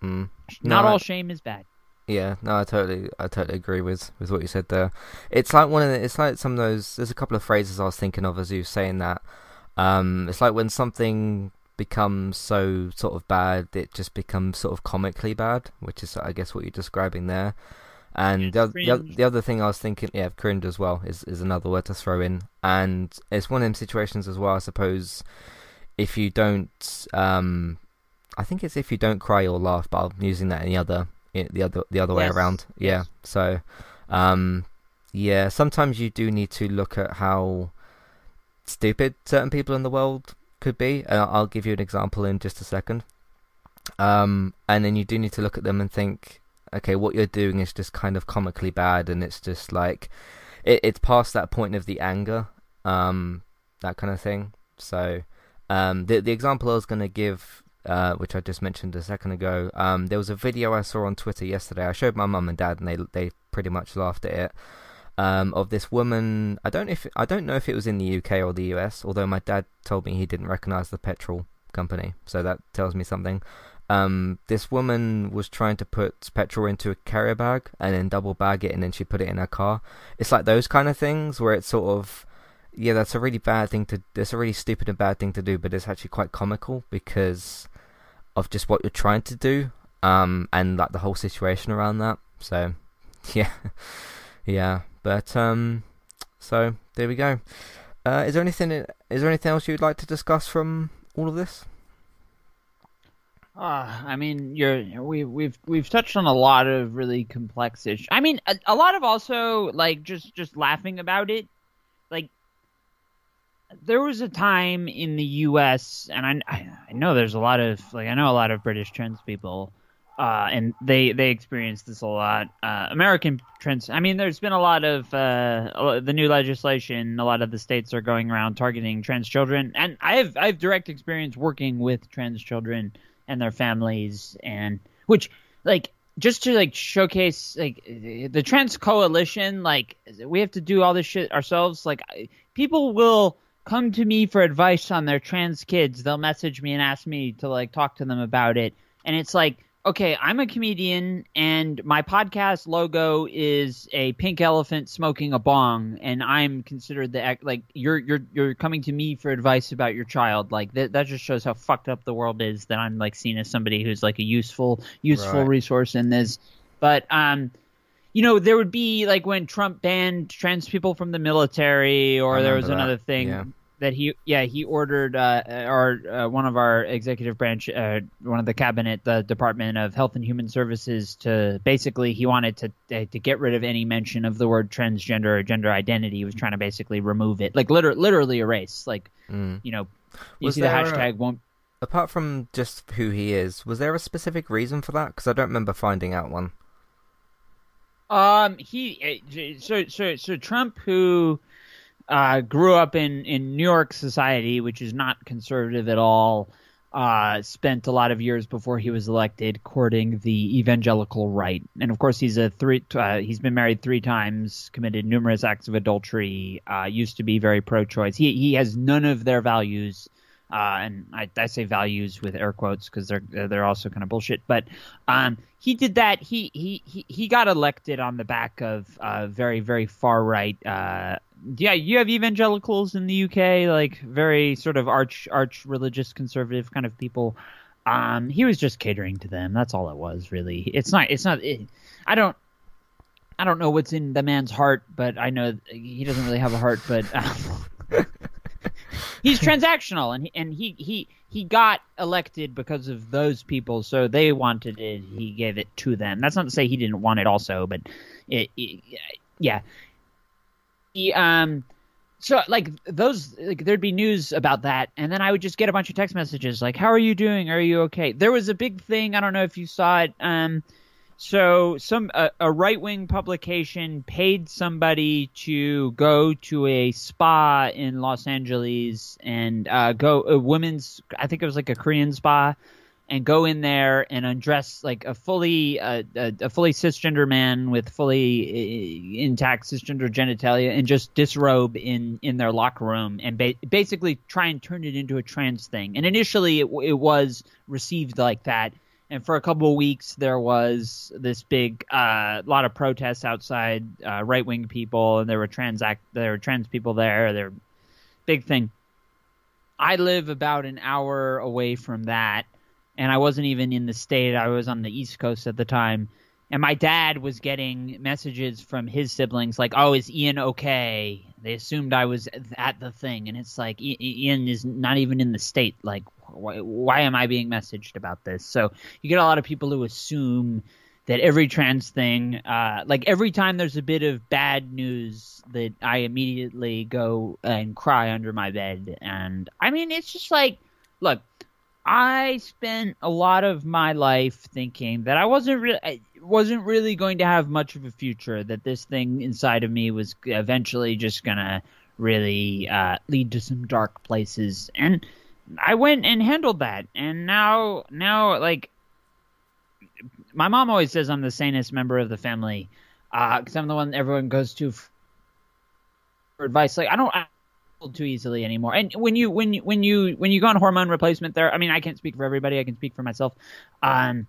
Speaker 1: Mm.
Speaker 2: Not
Speaker 1: No, I-
Speaker 2: all shame is bad.
Speaker 1: Yeah, no, I totally, I totally agree with, with what you said there. It's like one of the, it's like some of those. There's a couple of phrases I was thinking of as you were saying that. Um, it's like when something becomes so sort of bad, it just becomes sort of comically bad, which is, I guess, what you're describing there. And the, the, the other thing I was thinking, yeah, cringe as well is is another word to throw in, and it's one of them situations as well. I suppose if you don't, um, I think it's if you don't cry or laugh, but I'm using that in the other the other the other way around. Yeah.
Speaker 2: yes.
Speaker 1: So, um, yeah, sometimes you do need to look at how stupid certain people in the world could be, and I'll I'll give you an example in just a second. Um, and then you do need to look at them and think, okay, what you're doing is just kind of comically bad, and it's just like it, it's past that point of the anger, um, that kind of thing. So, um, the the example I was going to give, uh, which I just mentioned a second ago, um, there was a video I saw on Twitter yesterday. I showed my mum and dad, and they they pretty much laughed at it. Um, of this woman, I don't know if I don't know if it was in the UK or the US. Although my dad told me he didn't recognize the petrol company, so that tells me something. Um, this woman was trying to put petrol into a carrier bag and then double bag it, and then she put it in her car. It's like those kind of things where it's sort of yeah, that's a really bad thing to. It's a really stupid and bad thing to do, but it's actually quite comical because of just what you're trying to do, um, and like the whole situation around that. So, <laughs> yeah, yeah. But um, so there we go. Uh, is there anything? Is there anything else you'd like to discuss from all of this?
Speaker 2: Uh, I mean, you're we we've we've touched on a lot of really complex issues. I mean, a, a lot of also like just just laughing about it. Like there was a time in the U.S. and I I know there's a lot of like I know a lot of British trans people, uh, and they they experience this a lot. Uh, American trans. I mean, there's been a lot of uh the new legislation. A lot of the states are going around targeting trans children, and I have I have direct experience working with trans children and their families and which like just to like showcase like the trans coalition like we have to do all this shit ourselves like people will come to me for advice on their trans kids they'll message me and ask me to like talk to them about it. And it's like okay i'm a comedian and my podcast logo is a pink elephant smoking a bong and i'm considered the act like you're you're you're coming to me for advice about your child. Like that that just shows how fucked up the world is that i'm like seen as somebody who's like a useful useful
Speaker 1: Right.
Speaker 2: resource in this. But um you know there would be like when trump banned trans people from the military or there was
Speaker 1: that,
Speaker 2: another thing
Speaker 1: yeah.
Speaker 2: that he yeah he ordered uh our uh, one of our executive branch uh, one of the cabinet the department of health and human services to basically he wanted to uh, to get rid of any mention of the word transgender or gender identity he was trying to basically remove it like liter- literally erase like
Speaker 1: Mm.
Speaker 2: you know you
Speaker 1: Was
Speaker 2: see the
Speaker 1: there a-
Speaker 2: hashtag won't
Speaker 1: Apart from just who he is, was there a specific reason for that? Because I don't remember finding out one.
Speaker 2: Um, he uh, so so so Trump, who uh, grew up in in New York society, which is not conservative at all, uh, spent a lot of years before he was elected courting the evangelical right, and of course he's a three. Uh, he's been married three times, committed numerous acts of adultery. Uh, used to be very pro-choice. He he has none of their values. Uh, and I, I say values with air quotes because they're they're also kind of bullshit. But um, he did that. He, he he he got elected on the back of uh, very very far right. Uh, yeah, you have evangelicals in the UK, like very sort of arch arch religious conservative kind of people. Um, he was just catering to them. That's all it was, really. It's not. It's not. It, I don't. I don't know what's in the man's heart, but I know he doesn't really have a heart. But um, <laughs> he's transactional, and he, and he he he got elected because of those people. So they wanted it. He gave it to them. That's not to say he didn't want it, also, but it, it yeah. He um so like those like there'd be news about that and then i would just get a bunch of text messages like how are you doing are you okay there was a big thing i don't know if you saw it um so some a, a right-wing publication paid somebody to go to a spa in los angeles and uh go a women's i think it was like a korean spa and go in there and undress like a fully uh, a, a, fully cisgender man with fully uh, intact cisgender genitalia and just disrobe in in their locker room and ba- basically try and turn it into a trans thing. And initially it, it was received like that. And for a couple of weeks there was this big uh, lot of protests outside uh, right wing people and there were trans act there were trans people there. There big thing. I live about an hour away from that and I wasn't even in the state. I was on the East Coast at the time. And my dad was getting messages from his siblings like, "Oh, is Ian okay?" They assumed I was at the thing, and it's like Ian is not even in the state. Like, why, why am I being messaged about this? So you get a lot of people who assume that every trans thing, uh, like every time there's a bit of bad news, that I immediately go and cry under my bed. And I mean, it's just like, look, I spent a lot of my life thinking that I wasn't really wasn't really going to have much of a future. That this thing inside of me was eventually just gonna really uh, lead to some dark places, and I went and handled that. And now, now, like my mom always says, I'm the sanest member of the family because uh, I'm the one everyone goes to for advice. Like I don't. I, too easily anymore. And when you when you when you when you go on hormone replacement, there. I mean, I can't speak for everybody. I can speak for myself. Um,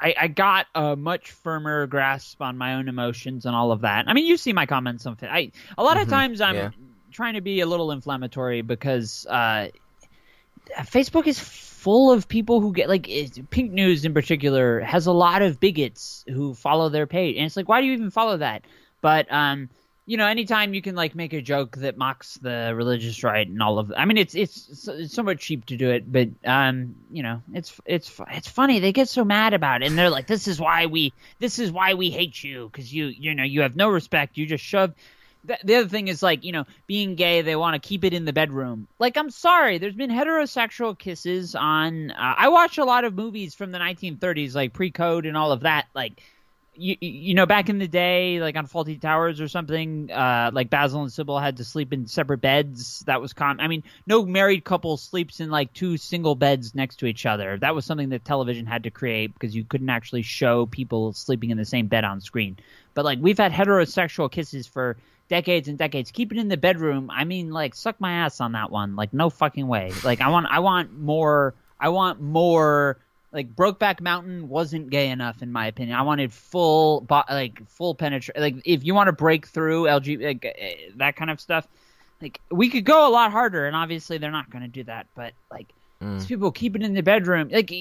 Speaker 2: I, I got a much firmer grasp on my own emotions and all of that. I mean, you see my comments on. I a lot mm-hmm. of times I'm yeah. trying to be a little inflammatory because uh, Facebook is full of people who get like Pink News in particular has a lot of bigots who follow their page, and it's like, why do you even follow that? But um, you know, anytime you can like make a joke that mocks the religious right and all of. I mean, it's it's it's somewhat cheap to do it, but um, you know, it's it's it's funny. They get so mad about it, and they're like, "This is why we this is why we hate you because you you know you have no respect. You just shove." The, the other thing is like you know being gay they want to keep it in the bedroom like i'm sorry there's been heterosexual kisses on uh, i watch a lot of movies from the 1930s like pre-code and all of that like you, you know, back in the day, like on Fawlty Towers or something, uh, like Basil and Sybil had to sleep in separate beds. That was common. I mean, no married couple sleeps in like two single beds next to each other. That was something that television had to create because you couldn't actually show people sleeping in the same bed on screen. But like we've had heterosexual kisses for decades and decades. Keep it in the bedroom. I mean, like suck my ass on that one. Like no fucking way. Like I want, I want more. I want more like Brokeback Mountain wasn't gay enough in my opinion. I wanted full like full penetration. Like if you want to break through LG like, eh, that kind of stuff, like we could go a lot harder, and obviously they're not going to do that. But like mm. these people keep it in the bedroom. Like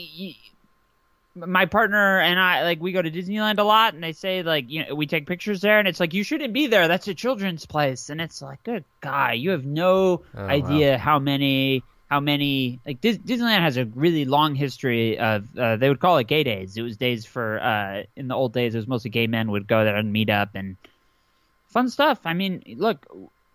Speaker 2: my partner and I like we go to Disneyland a lot, and they say like you know we take pictures there, and it's like you shouldn't be there. That's a children's place, and it's like good guy, you have no oh, idea wow. how many how many like Dis- Disneyland has a really long history of uh, they would call it gay days. It was days for uh, in the old days it was mostly gay men would go there and meet up and fun stuff. I mean, look,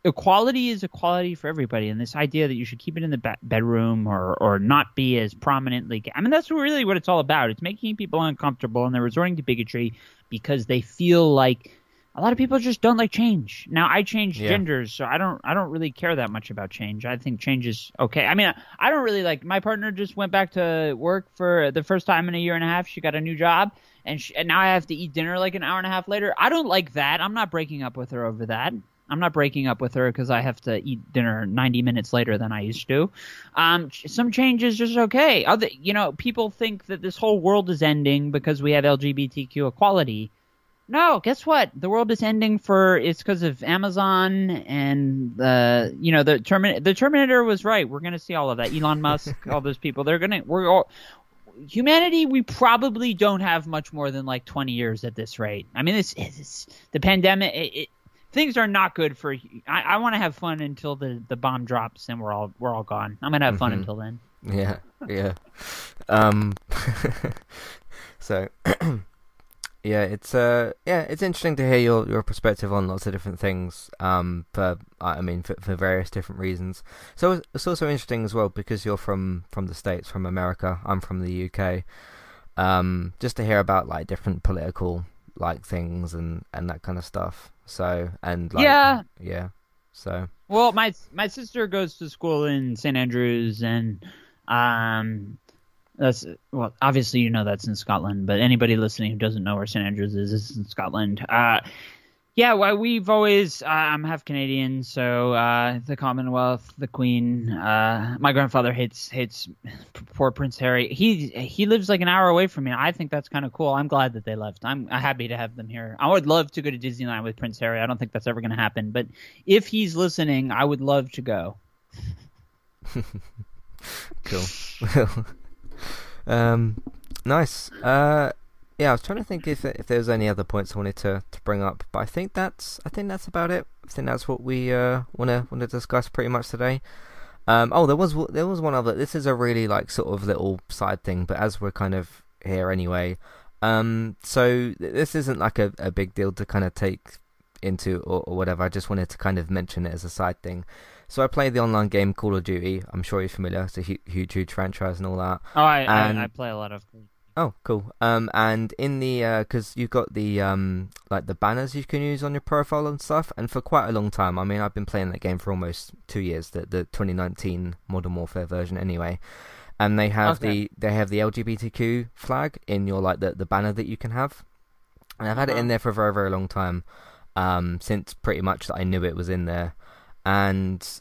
Speaker 2: equality is equality for everybody, and this idea that you should keep it in the be- bedroom or or not be as prominently. Gay, I mean, that's really what it's all about. It's making people uncomfortable, and they're resorting to bigotry because they feel like a lot of people just don't like change. Now I change yeah. genders, so I don't I don't really care that much about change. I think change is okay. I mean, I, I don't really like my partner just went back to work for the first time in a year and a half. She got a new job, and, she, and now I have to eat dinner like an hour and a half later. I don't like that. I'm not breaking up with her over that. I'm not breaking up with her because I have to eat dinner 90 minutes later than I used to. Um, some change is just okay. Other, you know, people think that this whole world is ending because we have LGBTQ equality no, guess what? The world is ending for it's because of Amazon and the you know the Terminator. The Terminator was right. We're gonna see all of that. Elon Musk, <laughs> all those people. They're gonna we're all humanity, we probably don't have much more than like 20 years at this rate. I mean, it's, it's the pandemic. It, it, things are not good for. I, I want to have fun until the, the bomb drops and we're all we're all gone. I'm gonna have fun
Speaker 1: Mhm.
Speaker 2: until then.
Speaker 1: Yeah, yeah. Um, <laughs> so <clears throat> yeah, it's uh, yeah, it's interesting to hear your your perspective on lots of different things. Um, for I mean, for, for various different reasons. So it's- also interesting as well because you're from from the states, from America. I'm from the UK. Um, just to hear about like different political like things and and that kind of stuff. So and like,
Speaker 2: Yeah.
Speaker 1: yeah. So
Speaker 2: Well, my my sister goes to school in St Andrews, and um, that's well, obviously you know that's in Scotland. But anybody listening who doesn't know where St Andrews is is in Scotland. Uh, yeah, well, we've always uh, I'm half Canadian, so uh, the Commonwealth, the Queen. Uh, my grandfather hates hates poor Prince Harry. He he lives like an hour away from me. I think that's kind of cool. I'm glad that they left. I'm happy to have them here. I would love to go to Disneyland with Prince Harry. I don't think that's ever going to happen, but if he's listening, I would love to go. <laughs>
Speaker 1: Cool. <laughs> um, nice. Uh, yeah, I was trying to think if if there's any other points I wanted to, to bring up, but I think that's I think that's about it. I think that's what we uh wanna wanna discuss pretty much today. Um, oh, there was there was one other. This is a really like sort of little side thing, but as we're kind of here anyway, um, so th- this isn't like a, a big deal to kind of take into or, or whatever. I just wanted to kind of mention it as a side thing. So I play the online game Call of Duty. I'm sure you're familiar. It's a huge, huge franchise and all that.
Speaker 2: Oh, I
Speaker 1: And-
Speaker 2: I, I play a lot of.
Speaker 1: Oh, cool. Um, and in the because you've got the um like the banners you can use on your profile and stuff, and for quite a long time. I mean, I've been playing that game for almost two years. The the 2019 Modern Warfare version, anyway. And they have
Speaker 2: Okay.
Speaker 1: the they have the LGBTQ flag in your like the the banner that you can have. And I've had it in
Speaker 2: Uh-huh.
Speaker 1: there for a very very long time, um, since pretty much that I knew it was in there, and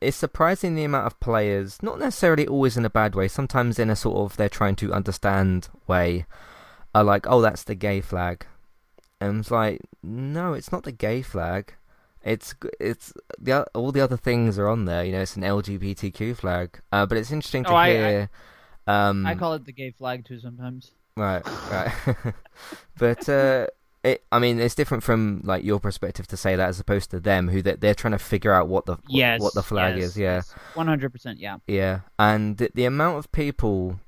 Speaker 1: it's surprising the amount of players, not necessarily always in a bad way, sometimes in a sort of they're trying to understand way, are like, oh, that's the gay flag. And it's like, no, it's not the gay flag. It's it's the all the other things are on there. You know, it's an LGBTQ flag. Uh, but it's interesting to
Speaker 2: Oh, I- I-
Speaker 1: hear. um,
Speaker 2: I call it the gay flag too sometimes.
Speaker 1: Right, right. <laughs> but uh, it, I mean, it's different from like your perspective to say that as opposed to them, who they, they're trying to figure out what the what,
Speaker 2: Yes.
Speaker 1: what the flag
Speaker 2: yes,
Speaker 1: is. Yeah.
Speaker 2: One hundred percent. Yeah.
Speaker 1: yeah. And the, the amount of people,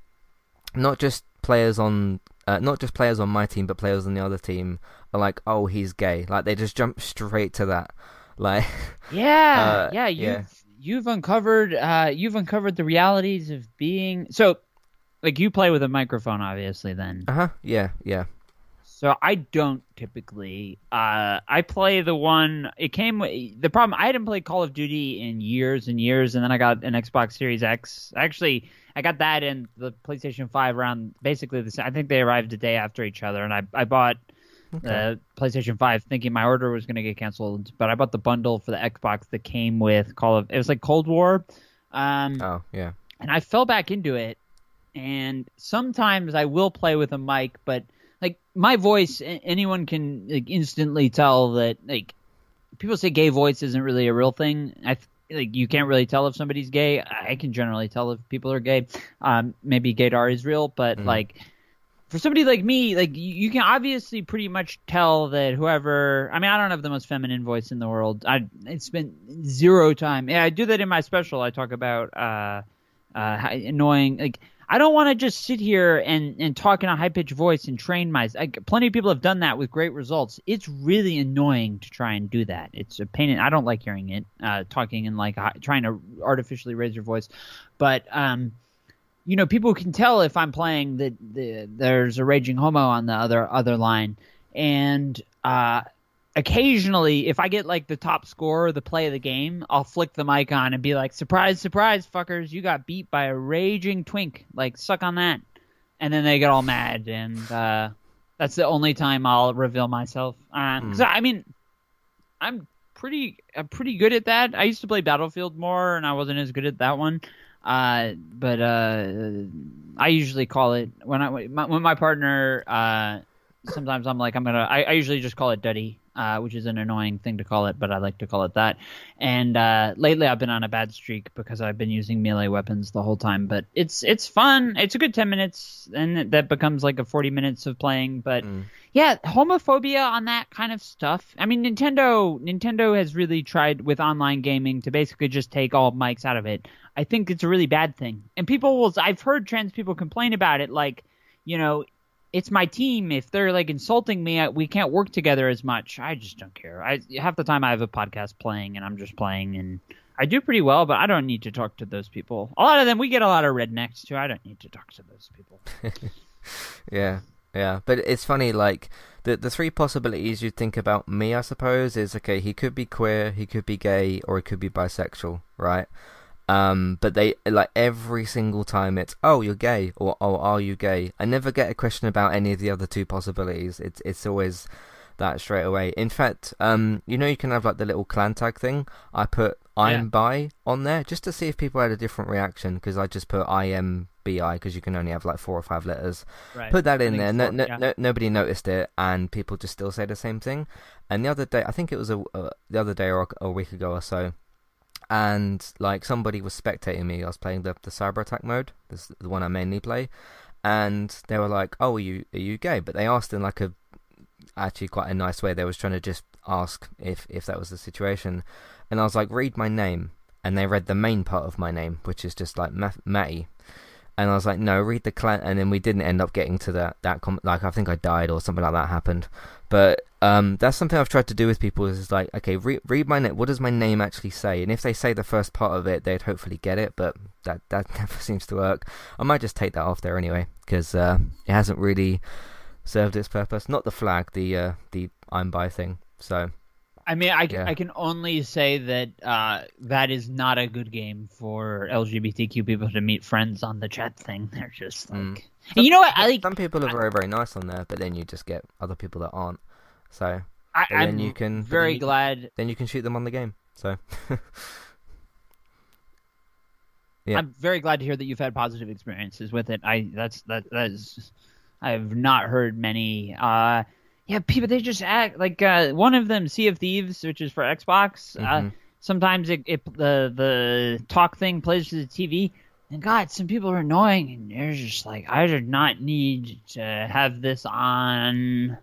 Speaker 1: not just players on, uh, not just players on my team, but players on the other team, are like, "Oh, he's gay." Like they just jump straight to that. <laughs> Like, <laughs>
Speaker 2: Yeah.
Speaker 1: Uh,
Speaker 2: yeah. You've
Speaker 1: yeah.
Speaker 2: you've uncovered uh you've uncovered the realities of being so. Like you play with a microphone, obviously. Then
Speaker 1: uh huh, yeah, yeah.
Speaker 2: So I don't typically. Uh, I play the one. It came with the problem. I hadn't played Call of Duty in years and years, and then I got an Xbox Series X. Actually, I got that and the PlayStation Five around basically the same. I think they arrived a day after each other, and I I bought the PlayStation Five thinking my order was going to get canceled, but I bought the bundle for the Xbox that came with Call of. It was like Cold War. Um,
Speaker 1: Oh, yeah.
Speaker 2: and I fell back into it. And sometimes I will play with a mic, but like my voice, anyone can like instantly tell that like people say gay voice isn't really a real thing. I th- like you can't really tell if somebody's gay. I can generally tell if people are gay. Um, maybe gaydar is real, but
Speaker 1: Mhm.
Speaker 2: like for somebody like me, like you, you can obviously pretty much tell that whoever. I mean, I don't have the most feminine voice in the world. I I spent zero time. Yeah, I do that in my special. I talk about uh, uh, annoying. Like I don't want to just sit here and and talk in a high pitched voice and train my. Like, plenty of people have done that with great results. It's really annoying to try and do that. It's a pain. In, I don't like hearing it. Uh, talking and like trying to artificially raise your voice, but um you know, people can tell if I'm playing that the, there's a raging homo on the other other line, and uh, occasionally, if I get like the top score or the play of the game, I'll flick the mic on and be like, "Surprise, surprise, fuckers! You got beat by a raging twink. Like, suck on that." And then they get all mad, and uh, that's the only time I'll reveal myself. Uh 'cause I mean, I'm pretty I'm pretty good at that. I used to play Battlefield more, and I wasn't as good at that one. Uh, but uh, I usually call it when I when my, when my partner. Uh, sometimes I'm like I'm gonna. I, I usually just call it Duddy. Uh, which is an annoying thing to call it, but I like to call it that. And uh, lately, I've been on a bad streak because I've been using melee weapons the whole time. But it's it's fun. It's a good ten minutes, and that becomes like a forty minutes of playing. But
Speaker 1: Mm.
Speaker 2: yeah, homophobia on that kind of stuff. I mean, Nintendo Nintendo has really tried with online gaming to basically just take all mics out of it. I think it's a really bad thing, and people will. I've heard trans people complain about it, like you know it's my team. If they're like insulting me, I- we can't work together as much. I just don't care. I half the time I have a podcast playing and I'm just playing and I do pretty well, but I don't need to talk to those people. A lot of them, we get a lot of rednecks too. I don't need to talk to those people. <laughs>
Speaker 1: Yeah, yeah. But it's funny, like the the three possibilities you think about me, I suppose, is okay. He could be queer, he could be gay, or he could be bisexual, right? Um, but they like every single time it's oh you're gay or oh are you gay? I never get a question about any of the other two possibilities. It's it's always that straight away. In fact, um, you know you can have like the little clan tag thing. I put I'm
Speaker 2: Yeah.
Speaker 1: bi on there just to see if people had a different reaction because I just put I am bi because you can only have like four or five letters
Speaker 2: Right.
Speaker 1: put that in there. No, no,
Speaker 2: yeah.
Speaker 1: no, nobody noticed it, and people just still say the same thing. And the other day, I think it was a uh, the other day or a week ago or so, and like somebody was spectating me. I was playing the the cyber attack mode, this the one I mainly play, and they were like, "Oh, are you are you gay?" But they asked in like a actually quite a nice way. They was trying to just ask if if that was the situation, and I was like, "Read my name," and they read the main part of my name, which is just like Ma- Matty. And I was like, no, read the clan. And then we didn't end up getting to that. That com- like I think I died or something like that happened. But um, that's something I've tried to do with people. Is like, okay, re- read my name. What does my name actually say? And if they say the first part of it, they'd hopefully get it. But that that <laughs> never seems to work. I might just take that off there anyway because uh, it hasn't really served its purpose. Not the flag, the uh, the I'm bi thing. So
Speaker 2: I mean, I, can-
Speaker 1: Yeah.
Speaker 2: I can only say that uh, that is not a good game for LGBTQ people to meet friends on the chat thing. <laughs> They're just like,
Speaker 1: Mm.
Speaker 2: and you know what? I like.
Speaker 1: some people are very very nice on there, but then you just get other people that aren't. So
Speaker 2: I, I'm
Speaker 1: you can- but then
Speaker 2: very
Speaker 1: you
Speaker 2: glad.
Speaker 1: then you can shoot them on the game. So <laughs> Yeah.
Speaker 2: I'm very glad to hear that you've had positive experiences with it. I that's that that is. I have not heard many. Uh, yeah, people they just act like uh, one of them, Sea of Thieves, which is for Xbox. Uh,
Speaker 1: Mhm.
Speaker 2: sometimes it, it the the talk thing plays to the TV. And God, some people are annoying, and they're just like, I do not need to have this on.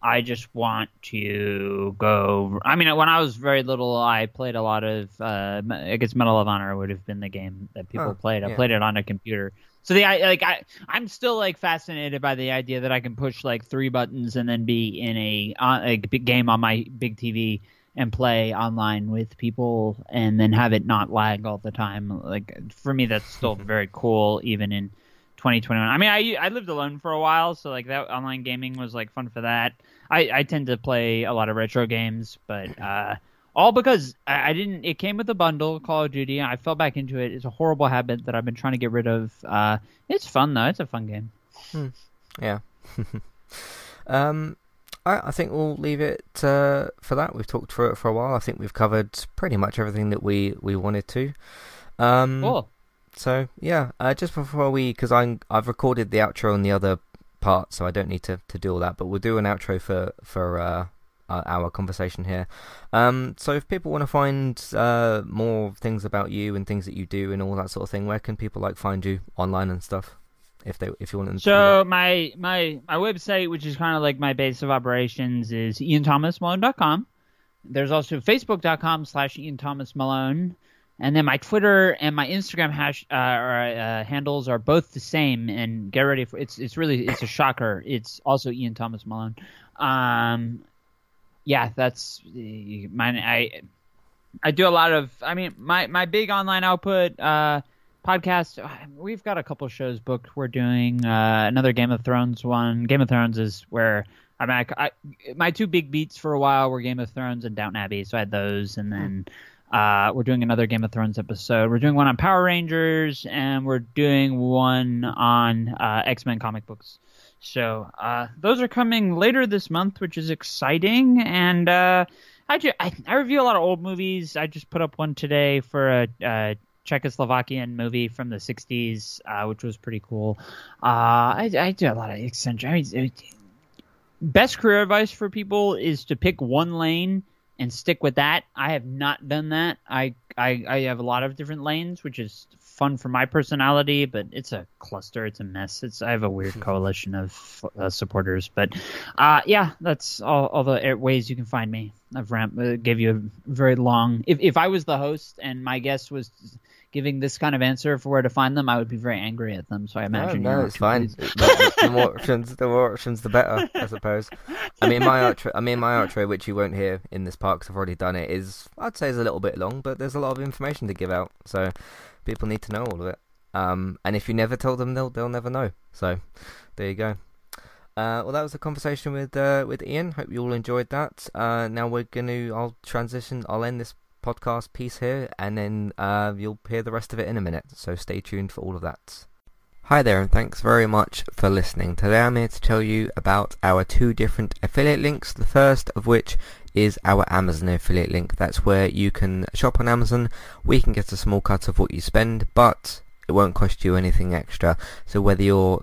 Speaker 2: I just want to go. I mean, when I was very little, I played a lot of. Uh, I guess Medal of Honor would have been the game that people
Speaker 1: Oh,
Speaker 2: played. I
Speaker 1: yeah.
Speaker 2: played it on a computer. So the I like I I'm still like fascinated by the idea that I can push like three buttons and then be in a uh, a game on my big TV and play online with people and then have it not lag all the time. Like for me, that's still <laughs> very cool, even in 2021. I mean, I I lived alone for a while, so like that online gaming was like fun for that. I I tend to play a lot of retro games, but uh, all because I, I didn't. It came with a bundle, Call of Duty. and I fell back into it. It's a horrible habit that I've been trying to get rid of. Uh, it's fun though. It's a fun game.
Speaker 1: yeah. <laughs> um, I I think we'll leave it uh, for that. We've talked through it for a while. I think we've covered pretty much everything that we we wanted to. Um,
Speaker 2: Cool.
Speaker 1: So yeah, uh, just before we, because I'm I've recorded the outro on the other part, so I don't need to, to do all that. But we'll do an outro for for uh, uh, our conversation here. Um, so if people want to find uh, more things about you and things that you do and all that sort of thing, where can people like find you online and stuff? If they if you want to.
Speaker 2: So my my my website, which is kind of like my base of operations, is ianthomasmalone.com. There's also facebook.com slash Ian Thomas Malone. And then my Twitter and my Instagram hash uh, or, uh, handles are both the same. And get ready for it's it's really it's a shocker. It's also Ian Thomas Malone. Um, yeah, that's uh, mine. I I do a lot of. I mean, my my big online output. Uh, podcast. <sighs> We've got a couple shows booked. We're doing uh, another Game of Thrones one. Game of Thrones is where I mean, I, my two big beats for a while were Game of Thrones and Downton Abbey, so I had those, and then uh, we're doing another Game of Thrones episode. We're doing one on Power Rangers, and we're doing one on uh, X Men comic books. So uh, those are coming later this month, which is exciting, and. Uh, I, ju- I, I review a lot of old movies. I just put up one today for a, a Czechoslovakian movie from the 60s, uh, which was pretty cool. Uh, I, I do a lot of eccentric. I mean, best career advice for people is to pick one lane and stick with that. I have not done that. I I, I have a lot of different lanes, which is fun for my personality, but it's a cluster. It's a mess. It's I have a weird <laughs> coalition of uh, supporters, but uh, yeah, that's all, all the ways you can find me. I've ramp, uh, gave you a very long. If if I was the host and my guest was giving this kind of answer for where to find them, I would be very angry at them. So I imagine
Speaker 1: no, no it's fine. the, more options, the more options, the better, I suppose. I mean, my outro, I mean, my outro, which you won't hear in this part because I've already done it, is I'd say is a little bit long, but there's a lot of information to give out, so people need to know all of it. Um, and if you never tell them, they'll they'll never know. So there you go. Uh, well, that was a conversation with uh, with Ian. Hope you all enjoyed that. Uh, now we're gonna. I'll transition. I'll end this podcast piece here, and then uh, you'll hear the rest of it in a minute. So stay tuned for all of that. Hi there, and thanks very much for listening. Today I'm here to tell you about our two different affiliate links. The first of which is our Amazon affiliate link. That's where you can shop on Amazon. We can get a small cut of what you spend, but it won't cost you anything extra. So whether you're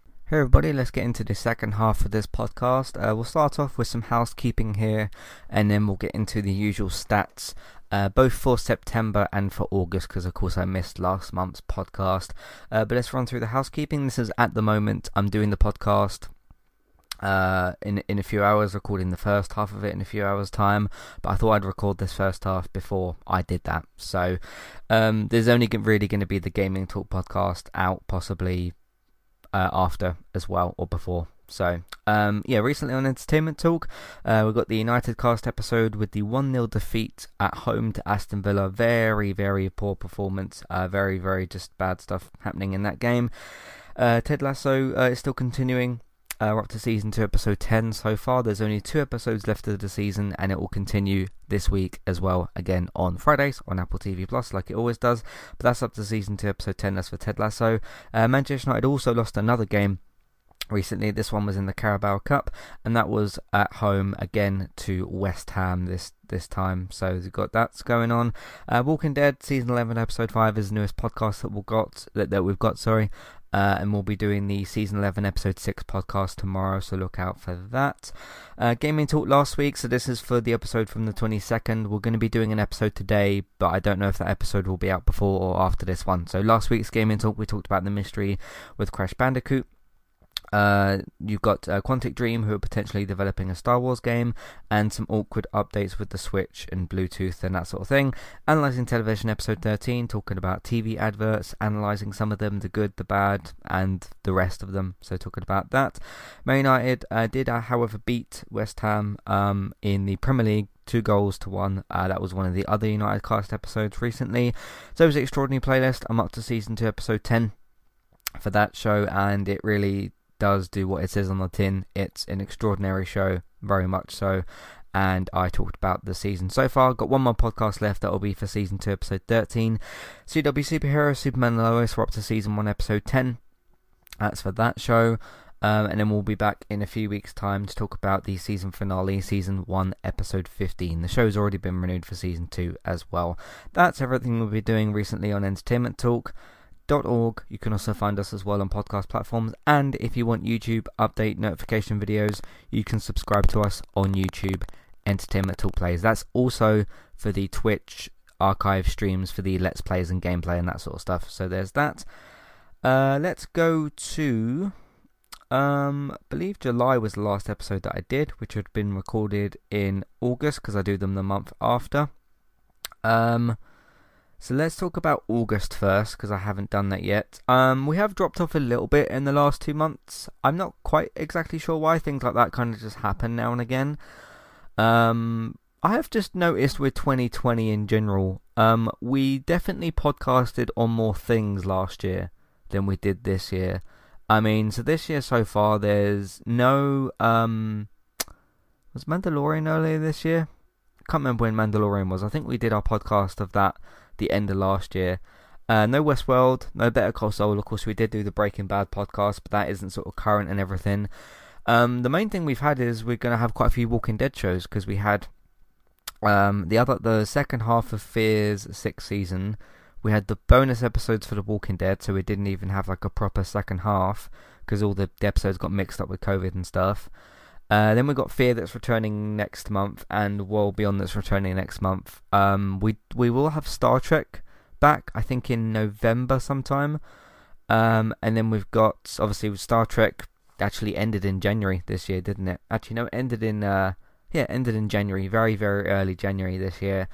Speaker 1: Hey everybody, let's get into the second half of this podcast. Uh, we'll start off with some housekeeping here and then we'll get into the usual stats, uh, both for September and for August because of course I missed last month's podcast. Uh, but let's run through the housekeeping. This is at the moment, I'm doing the podcast uh, in in a few hours, recording the first half of it in a few hours' time. But I thought I'd record this first half before I did that. So um, there's only really going to be the Gaming Talk podcast out, possibly uh, after as well or before. So, um, yeah, recently on Entertainment Talk, uh, we got the United Cast episode with the 1 0 defeat at home to Aston Villa. Very, very poor performance. Uh, very, very just bad stuff happening in that game. Uh, Ted Lasso uh, is still continuing. Uh, we're up to season 2, episode 10 so far. There's only two episodes left of the season, and it will continue this week as well, again on Fridays on Apple TV Plus, like it always does. But that's up to season 2, episode 10. That's for Ted Lasso. Uh, Manchester United also lost another game recently. This one was in the Carabao Cup, and that was at home again to West Ham this this time. So we've got that's going on. Uh, Walking Dead season eleven, episode five is the newest podcast that we got that, that we've got. Sorry, uh, and we'll be doing the season 11 episode 6 podcast tomorrow so look out for that. Uh, gaming talk last week so this is for the episode from the 22nd we're going to be doing an episode today but i don't know if that episode will be out before or after this one. So last week's gaming talk we talked about the mystery with crash bandicoot uh, you've got uh, Quantic Dream, who are potentially developing a Star Wars game, and some awkward updates with the Switch and Bluetooth and that sort of thing. Analyzing Television, episode 13, talking about TV adverts, analyzing some of them, the good, the bad, and the rest of them. So, talking about that. Man United uh, did, uh, however, beat West Ham um, in the Premier League two goals to one. Uh, that was one of the other United cast episodes recently. So it was an extraordinary playlist. I'm up to season two, episode 10. for that show, and it really does do what it says on the tin. It's an extraordinary show, very much so. And I talked about the season so far. Got one more podcast left that will be for season 2, episode 13. CW Superhero, Superman and Lois, we're up to season 1, episode 10. That's for that show. Um, and then we'll be back in a few weeks' time to talk about the season finale, season 1, episode 15. The show's already been renewed for season 2 as well. That's everything we'll be doing recently on Entertainment Talk. Org. You can also find us as well on podcast platforms. And if you want YouTube update notification videos, you can subscribe to us on YouTube Entertainment Talk Plays. That's also for the Twitch archive streams for the Let's Plays and gameplay and that sort of stuff. So there's that. Uh, let's go to. Um, I believe July was the last episode that I did, which had been recorded in August because I do them the month after. Um, so let's talk about August first because I haven't done that yet. Um, we have dropped off a little bit in the last two months. I'm not quite exactly sure why things like that kind of just happen now and again. Um, I have just noticed with 2020 in general, um, we definitely podcasted on more things last year than we did this year. I mean, so this year so far, there's no um, was Mandalorian earlier this year? Can't remember when Mandalorian was. I think we did our podcast of that the end of last year. Uh, no Westworld, no Better Call Saul. Of course, we did do the Breaking Bad podcast, but that isn't sort of current and everything. Um, the main thing we've had is we're going to have quite a few Walking Dead shows because we had um, the other the second half of Fear's sixth season. We had the bonus episodes for The Walking Dead, so we didn't even have like a proper second half because all the, the episodes got mixed up with COVID and stuff. Uh, then we've got Fear that's returning next month, and World Beyond that's returning next month. Um, we we will have Star Trek back, I think in November sometime. Um, and then we've got obviously Star Trek actually ended in January this year, didn't it? Actually, no, it ended in uh, yeah, ended in January, very very early January this year.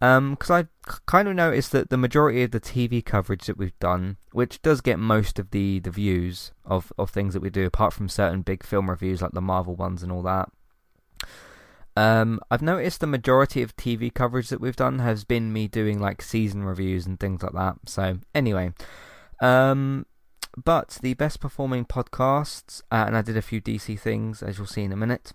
Speaker 1: Because um, I kind of noticed that the majority of the TV coverage that we've done, which does get most of the, the views of, of things that we do, apart from certain big film reviews like the Marvel ones and all that, um, I've noticed the majority of TV coverage that we've done has been me doing like season reviews and things like that. So anyway, um, but the best performing podcasts, uh, and I did a few DC things as you'll see in a minute.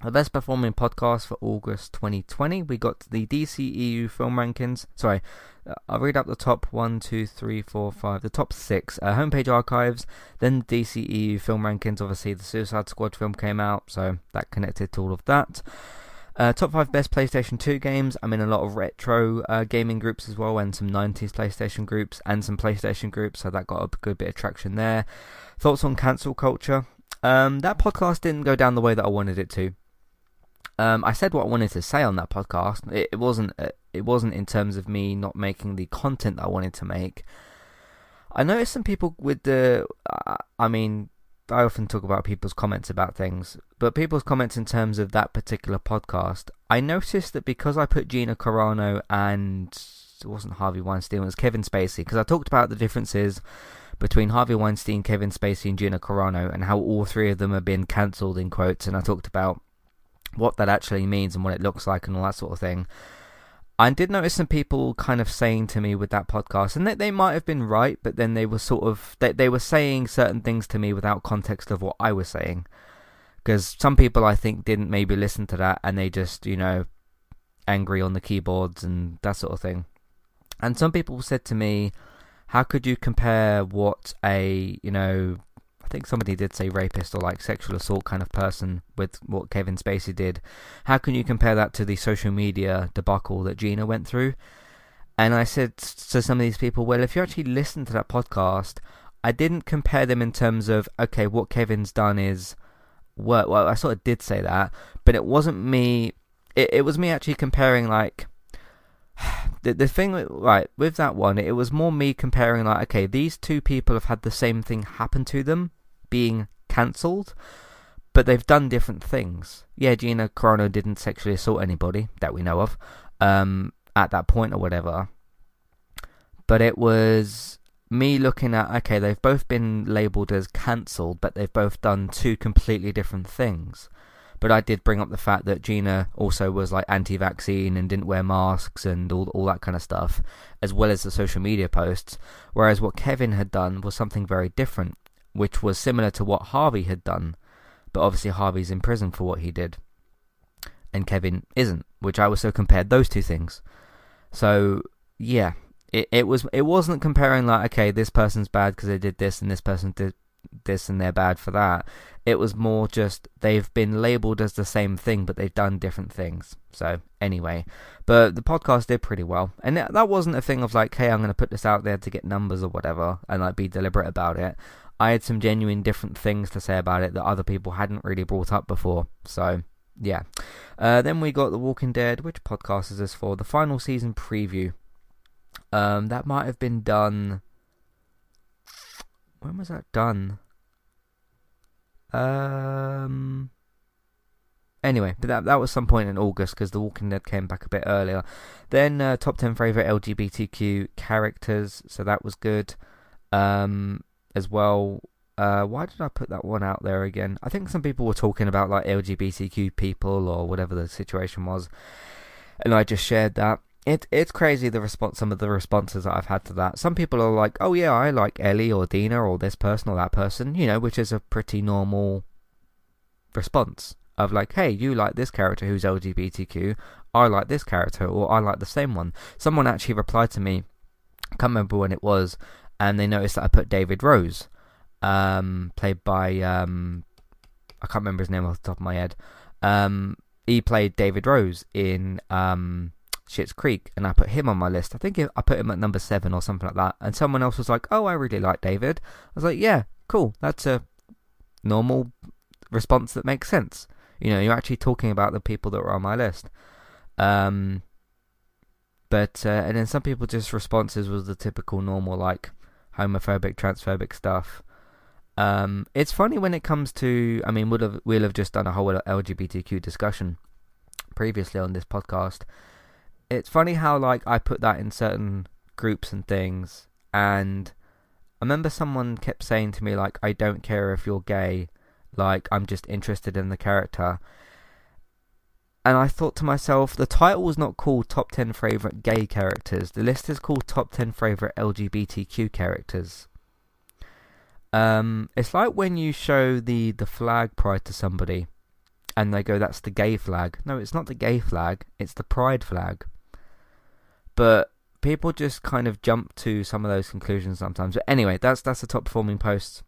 Speaker 1: The best performing podcast for August 2020. We got the DCEU film rankings. Sorry, uh, I'll read up the top one, two, three, four, five, the top six. Uh, homepage archives, then DCEU film rankings. Obviously, the Suicide Squad film came out, so that connected to all of that. Uh, top 5 best PlayStation 2 games. I'm in a lot of retro uh, gaming groups as well, and some 90s PlayStation groups, and some PlayStation groups, so that got a good bit of traction there. Thoughts on cancel culture. Um, that podcast didn't go down the way that I wanted it to. Um, I said what I wanted to say on that podcast. It, it wasn't. Uh, it wasn't in terms of me not making the content that I wanted to make. I noticed some people with the. I mean, I often talk about people's comments about things, but people's comments in terms of that particular podcast. I noticed that because I put Gina Carano and it wasn't Harvey Weinstein, it was Kevin Spacey, because I talked about the differences between Harvey Weinstein, Kevin Spacey, and Gina Carano, and how all three of them have been cancelled in quotes, and I talked about what that actually means and what it looks like and all that sort of thing. I did notice some people kind of saying to me with that podcast, and they, they might have been right, but then they were sort of they they were saying certain things to me without context of what I was saying. Because some people I think didn't maybe listen to that, and they just you know angry on the keyboards and that sort of thing. And some people said to me, "How could you compare what a you know I think somebody did say rapist or like sexual assault kind of person with what Kevin Spacey did. How can you compare that to the social media debacle that Gina went through? And I said to some of these people, well, if you actually listen to that podcast, I didn't compare them in terms of, okay, what Kevin's done is work. Well, I sort of did say that, but it wasn't me. It, it was me actually comparing, like, <sighs> the the thing right with that one it was more me comparing like okay these two people have had the same thing happen to them being cancelled, but they've done different things. Yeah, Gina Carano didn't sexually assault anybody that we know of um, at that point or whatever. But it was me looking at okay, they've both been labelled as cancelled, but they've both done two completely different things. But I did bring up the fact that Gina also was like anti-vaccine and didn't wear masks and all all that kind of stuff, as well as the social media posts. Whereas what Kevin had done was something very different, which was similar to what Harvey had done, but obviously Harvey's in prison for what he did, and Kevin isn't. Which I also compared those two things. So yeah, it it was it wasn't comparing like okay this person's bad because they did this and this person did this and they're bad for that. It was more just they've been labeled as the same thing, but they've done different things. So anyway, but the podcast did pretty well, and that wasn't a thing of like, hey, I'm going to put this out there to get numbers or whatever, and like be deliberate about it. I had some genuine different things to say about it that other people hadn't really brought up before. So yeah. Uh, then we got The Walking Dead. Which podcast is this for? The final season preview. Um, that might have been done when was that done? Um. Anyway, but that that was some point in August because The Walking Dead came back a bit earlier. Then uh, top ten favorite LGBTQ characters, so that was good. Um, as well. Uh, why did I put that one out there again? I think some people were talking about like LGBTQ people or whatever the situation was, and I just shared that it it's crazy the response some of the responses that I've had to that. Some people are like, "Oh yeah, I like Ellie or Dina or this person or that person," you know, which is a pretty normal response of like, "Hey, you like this character who's LGBTQ, I like this character or I like the same one." Someone actually replied to me, I can't remember when it was, and they noticed that I put David Rose, um, played by um, I can't remember his name off the top of my head. Um, he played David Rose in um Schitt's Creek, and I put him on my list. I think I put him at number seven or something like that. And someone else was like, "Oh, I really like David." I was like, "Yeah, cool. That's a normal response that makes sense." You know, you're actually talking about the people that were on my list. Um, but uh, and then some people just responses was the typical normal like homophobic, transphobic stuff. Um, it's funny when it comes to. I mean, we'll have we'll have just done a whole LGBTQ discussion previously on this podcast it's funny how like I put that in certain groups and things, and I remember someone kept saying to me like, "I don't care if you're gay, like I'm just interested in the character." And I thought to myself, the title was not called Top 10 Favourite Gay Characters. The list is called Top 10 Favourite LGBTQ Characters. Um, it's like when you show the, the flag pride to somebody and they go, that's the gay flag. No, it's not the gay flag, it's the pride flag. But people just kind of jump to some of those conclusions sometimes. But anyway, that's that's the top performing posts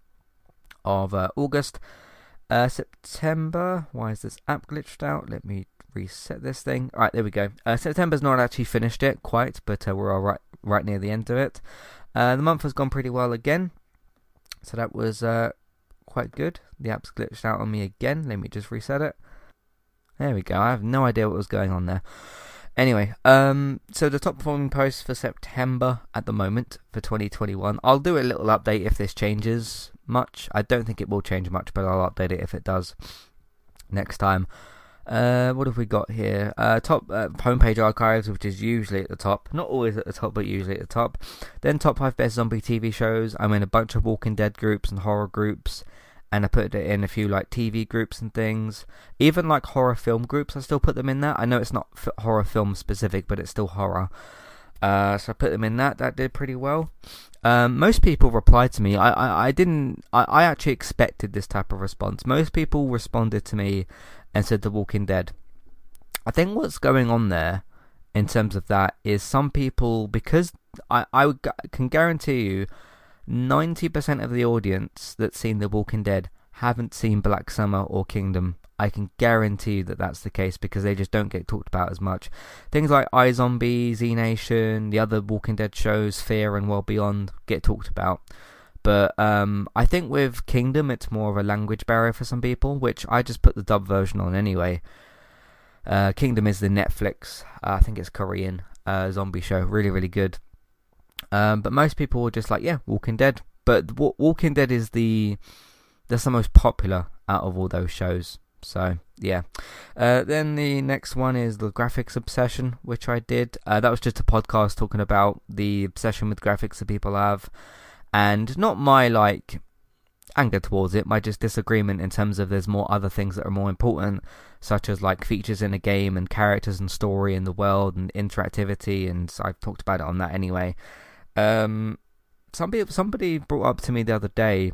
Speaker 1: of uh, August. Uh, September. Why is this app glitched out? Let me reset this thing. All right, there we go. Uh, September's not actually finished it quite, but uh, we're all right right near the end of it. Uh, the month has gone pretty well again, so that was uh, quite good. The app's glitched out on me again. Let me just reset it. There we go. I have no idea what was going on there. Anyway, um, so the top performing posts for September at the moment for 2021. I'll do a little update if this changes much. I don't think it will change much, but I'll update it if it does next time. Uh, what have we got here? Uh, top uh, homepage archives, which is usually at the top, not always at the top, but usually at the top. Then top five best zombie TV shows. I'm in a bunch of Walking Dead groups and horror groups and I put it in a few like TV groups and things. Even like horror film groups, I still put them in there. I know it's not f- horror film specific, but it's still horror. Uh, so I put them in that. That did pretty well. Um, most people replied to me. I, I, I didn't. I, I actually expected this type of response. Most people responded to me and said The Walking Dead. I think what's going on there in terms of that is some people because I I can guarantee you 90% of the audience that's seen The Walking Dead haven't seen Black Summer or Kingdom. I can guarantee that that's the case because they just don't get talked about as much. Things like iZombie, Z Nation, the other Walking Dead shows, Fear and World Beyond get talked about. But um, I think with Kingdom, it's more of a language barrier for some people, which I just put the dub version on anyway. Uh, Kingdom is the Netflix, uh, I think it's Korean uh, zombie show. Really, really good. Um, but most people were just like, yeah, Walking Dead. But w- Walking Dead is the that's the most popular out of all those shows. So yeah. Uh, then the next one is the graphics obsession, which I did. Uh, that was just a podcast talking about the obsession with graphics that people have, and not my like anger towards it. My just disagreement in terms of there's more other things that are more important, such as like features in a game and characters and story in the world and interactivity. And I've talked about it on that anyway. Um, somebody somebody brought up to me the other day,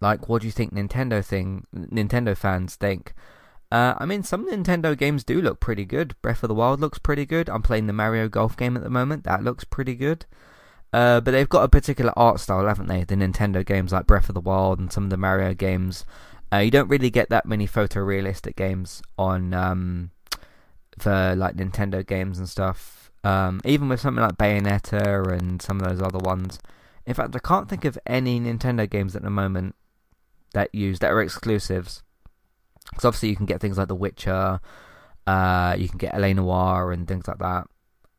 Speaker 1: like, what do you think Nintendo thing Nintendo fans think? Uh, I mean, some Nintendo games do look pretty good. Breath of the Wild looks pretty good. I'm playing the Mario Golf game at the moment. That looks pretty good. Uh, but they've got a particular art style, haven't they? The Nintendo games like Breath of the Wild and some of the Mario games. Uh, you don't really get that many photorealistic games on um, for like Nintendo games and stuff. Um, even with something like Bayonetta and some of those other ones. In fact, I can't think of any Nintendo games at the moment that use that are exclusives. Because obviously you can get things like The Witcher, uh, you can get LA Noire and things like that.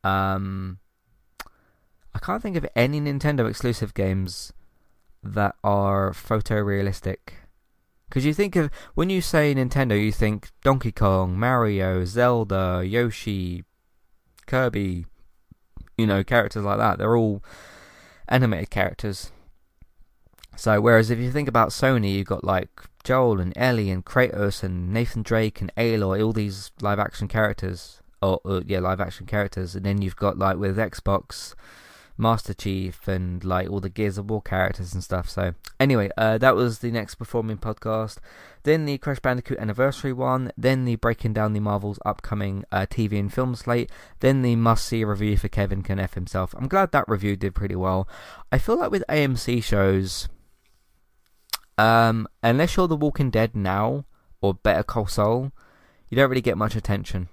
Speaker 1: Um, I can't think of any Nintendo exclusive games that are photorealistic. Because you think of when you say Nintendo, you think Donkey Kong, Mario, Zelda, Yoshi, Kirby, you know, characters like that. They're all animated characters. So, whereas if you think about Sony, you've got like Joel and Ellie and Kratos and Nathan Drake and Aloy, all these live action characters. Or, or yeah, live action characters. And then you've got like with Xbox, Master Chief and like all the Gears of War characters and stuff. So anyway, uh, that was the next performing podcast. Then the Crash Bandicoot anniversary one. Then the breaking down the Marvel's upcoming uh, TV and film slate. Then the must see review for Kevin Can F himself. I'm glad that review did pretty well. I feel like with AMC shows, um, unless you're The Walking Dead now or Better Call Saul, you don't really get much attention.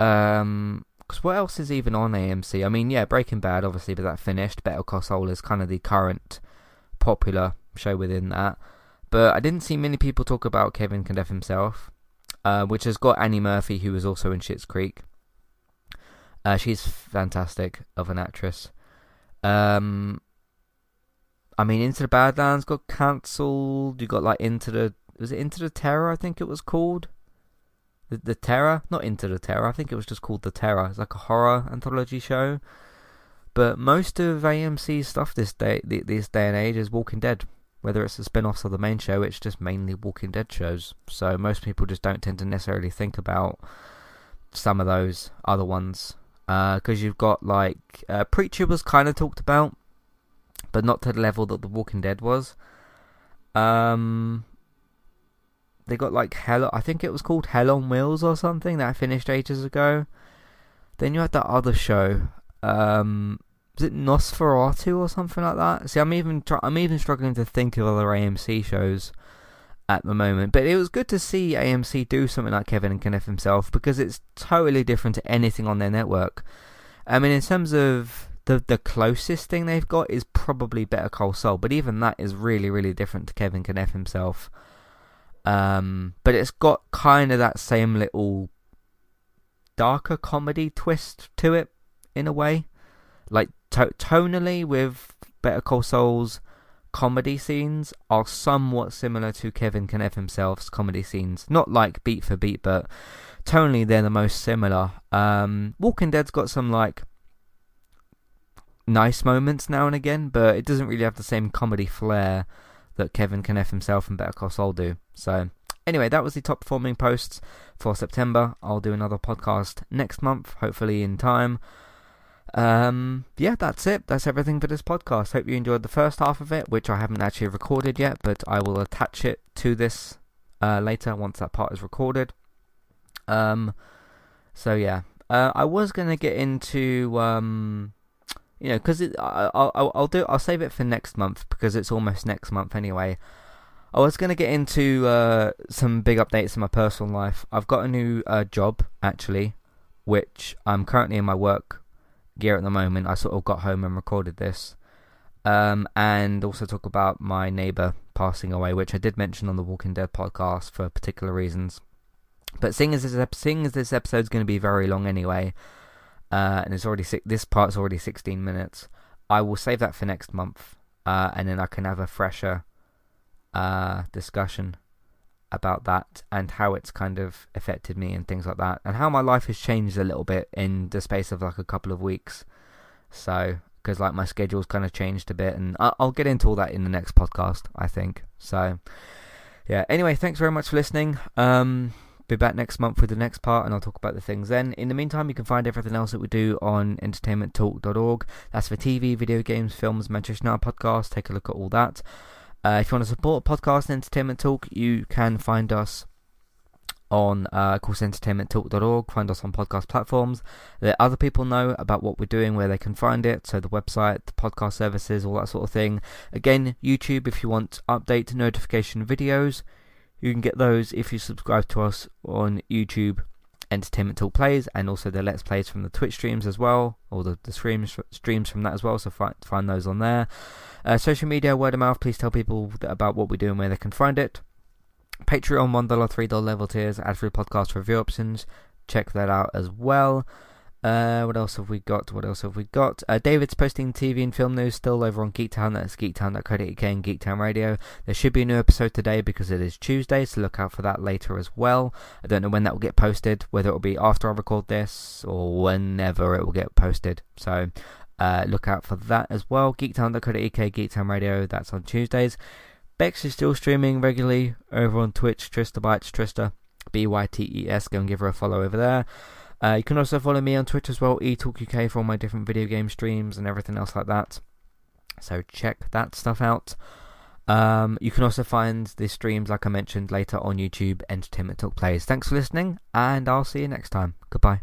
Speaker 1: Um, because what else is even on AMC? I mean, yeah, Breaking Bad, obviously, but that finished. Better Call Saul is kind of the current popular show within that. But I didn't see many people talk about Kevin Can F himself, uh, which has got Annie Murphy, who was also in Schitt's Creek. Uh, she's fantastic of an actress. Um, I mean, Into the Badlands got cancelled. You got like Into the was it Into the Terror? I think it was called. The, the Terror, not Into the Terror. I think it was just called The Terror. It's like a horror anthology show. But most of AMC's stuff this day, this day and age, is Walking Dead. Whether it's the spin-offs or the main show, it's just mainly Walking Dead shows. So most people just don't tend to necessarily think about some of those other ones. Because uh, you've got like uh, Preacher was kind of talked about, but not to the level that The Walking Dead was. Um, they got like Hell. I think it was called Hell on Wheels or something that I finished ages ago. Then you had that other show. Um, was it Nosferatu or something like that? See, I'm even I'm even struggling to think of other AMC shows at the moment. But it was good to see AMC do something like Kevin and Knaef himself because it's totally different to anything on their network. I mean, in terms of the the closest thing they've got is probably Better Call Saul, but even that is really really different to Kevin Can F himself. Um, but it's got kind of that same little darker comedy twist to it in a way. Like to- tonally with Better Call Saul's comedy scenes are somewhat similar to Kevin Can F himself's comedy scenes. Not like beat for beat, but tonally they're the most similar. Um, Walking Dead's got some like nice moments now and again, but it doesn't really have the same comedy flair that Kevin Can F himself and Better Call Saul do. So, anyway, that was the top performing posts for September. I'll do another podcast next month, hopefully in time. Um, yeah, that's it. That's everything for this podcast. Hope you enjoyed the first half of it, which I haven't actually recorded yet, but I will attach it to this uh, later once that part is recorded. Um, so yeah, uh, I was gonna get into um, you know, because I'll, I'll I'll do I'll save it for next month because it's almost next month anyway. I was going to get into uh, some big updates in my personal life. I've got a new uh, job actually, which I'm currently in my work gear at the moment. I sort of got home and recorded this, um, and also talk about my neighbour passing away, which I did mention on the Walking Dead podcast for particular reasons. But seeing as this, seeing as this episode's going to be very long anyway, uh, and it's already this part's already 16 minutes. I will save that for next month, uh, and then I can have a fresher uh, discussion about that and how it's kind of affected me and things like that, and how my life has changed a little bit in the space of like a couple of weeks. So, because like my schedule's kind of changed a bit, and I'll get into all that in the next podcast, I think. So, yeah. Anyway, thanks very much for listening. Um, be back next month with the next part, and I'll talk about the things then. In the meantime, you can find everything else that we do on entertainmenttalk.org. That's for TV, video games, films, Manchester United podcast. Take a look at all that. Uh, if you want to support podcast Entertainment Talk, you can find us on uh, of course find us on podcast platforms. Let other people know about what we're doing where they can find it. So the website the podcast services all that sort of thing. Again youtube if you want update notification videos you can get those if you subscribe to us on youtube entertainment talk plays and also the let's plays from the twitch streams as well or the, the streams streams from that as well so find, find those on there uh, social media word of mouth please tell people about what we do and where they can find it Patreon, $1, $3 level tiers, ad free podcast review options. Check that out as well. Uh, what else have we got? What else have we got? Uh, David's posting TV and film news still over on Geektown. That's geektown.co.uk and Geektown Radio. There should be a new episode today because it is Tuesday, so look out for that later as well. I don't know when that will get posted, whether it will be after I record this or whenever it will get posted. So uh, look out for that as well. Geektown.co.uk, Geektown Radio. That's on Tuesdays. Bex is still streaming regularly over on Twitch, Trista Bytes, Trista, B Y T E S. Go and give her a follow over there. Uh, you can also follow me on Twitch as well, eTalkUK, for all my different video game streams and everything else like that. So check that stuff out. Um, you can also find the streams, like I mentioned, later on YouTube, Entertainment Talk Plays. Thanks for listening, and I'll see you next time. Goodbye.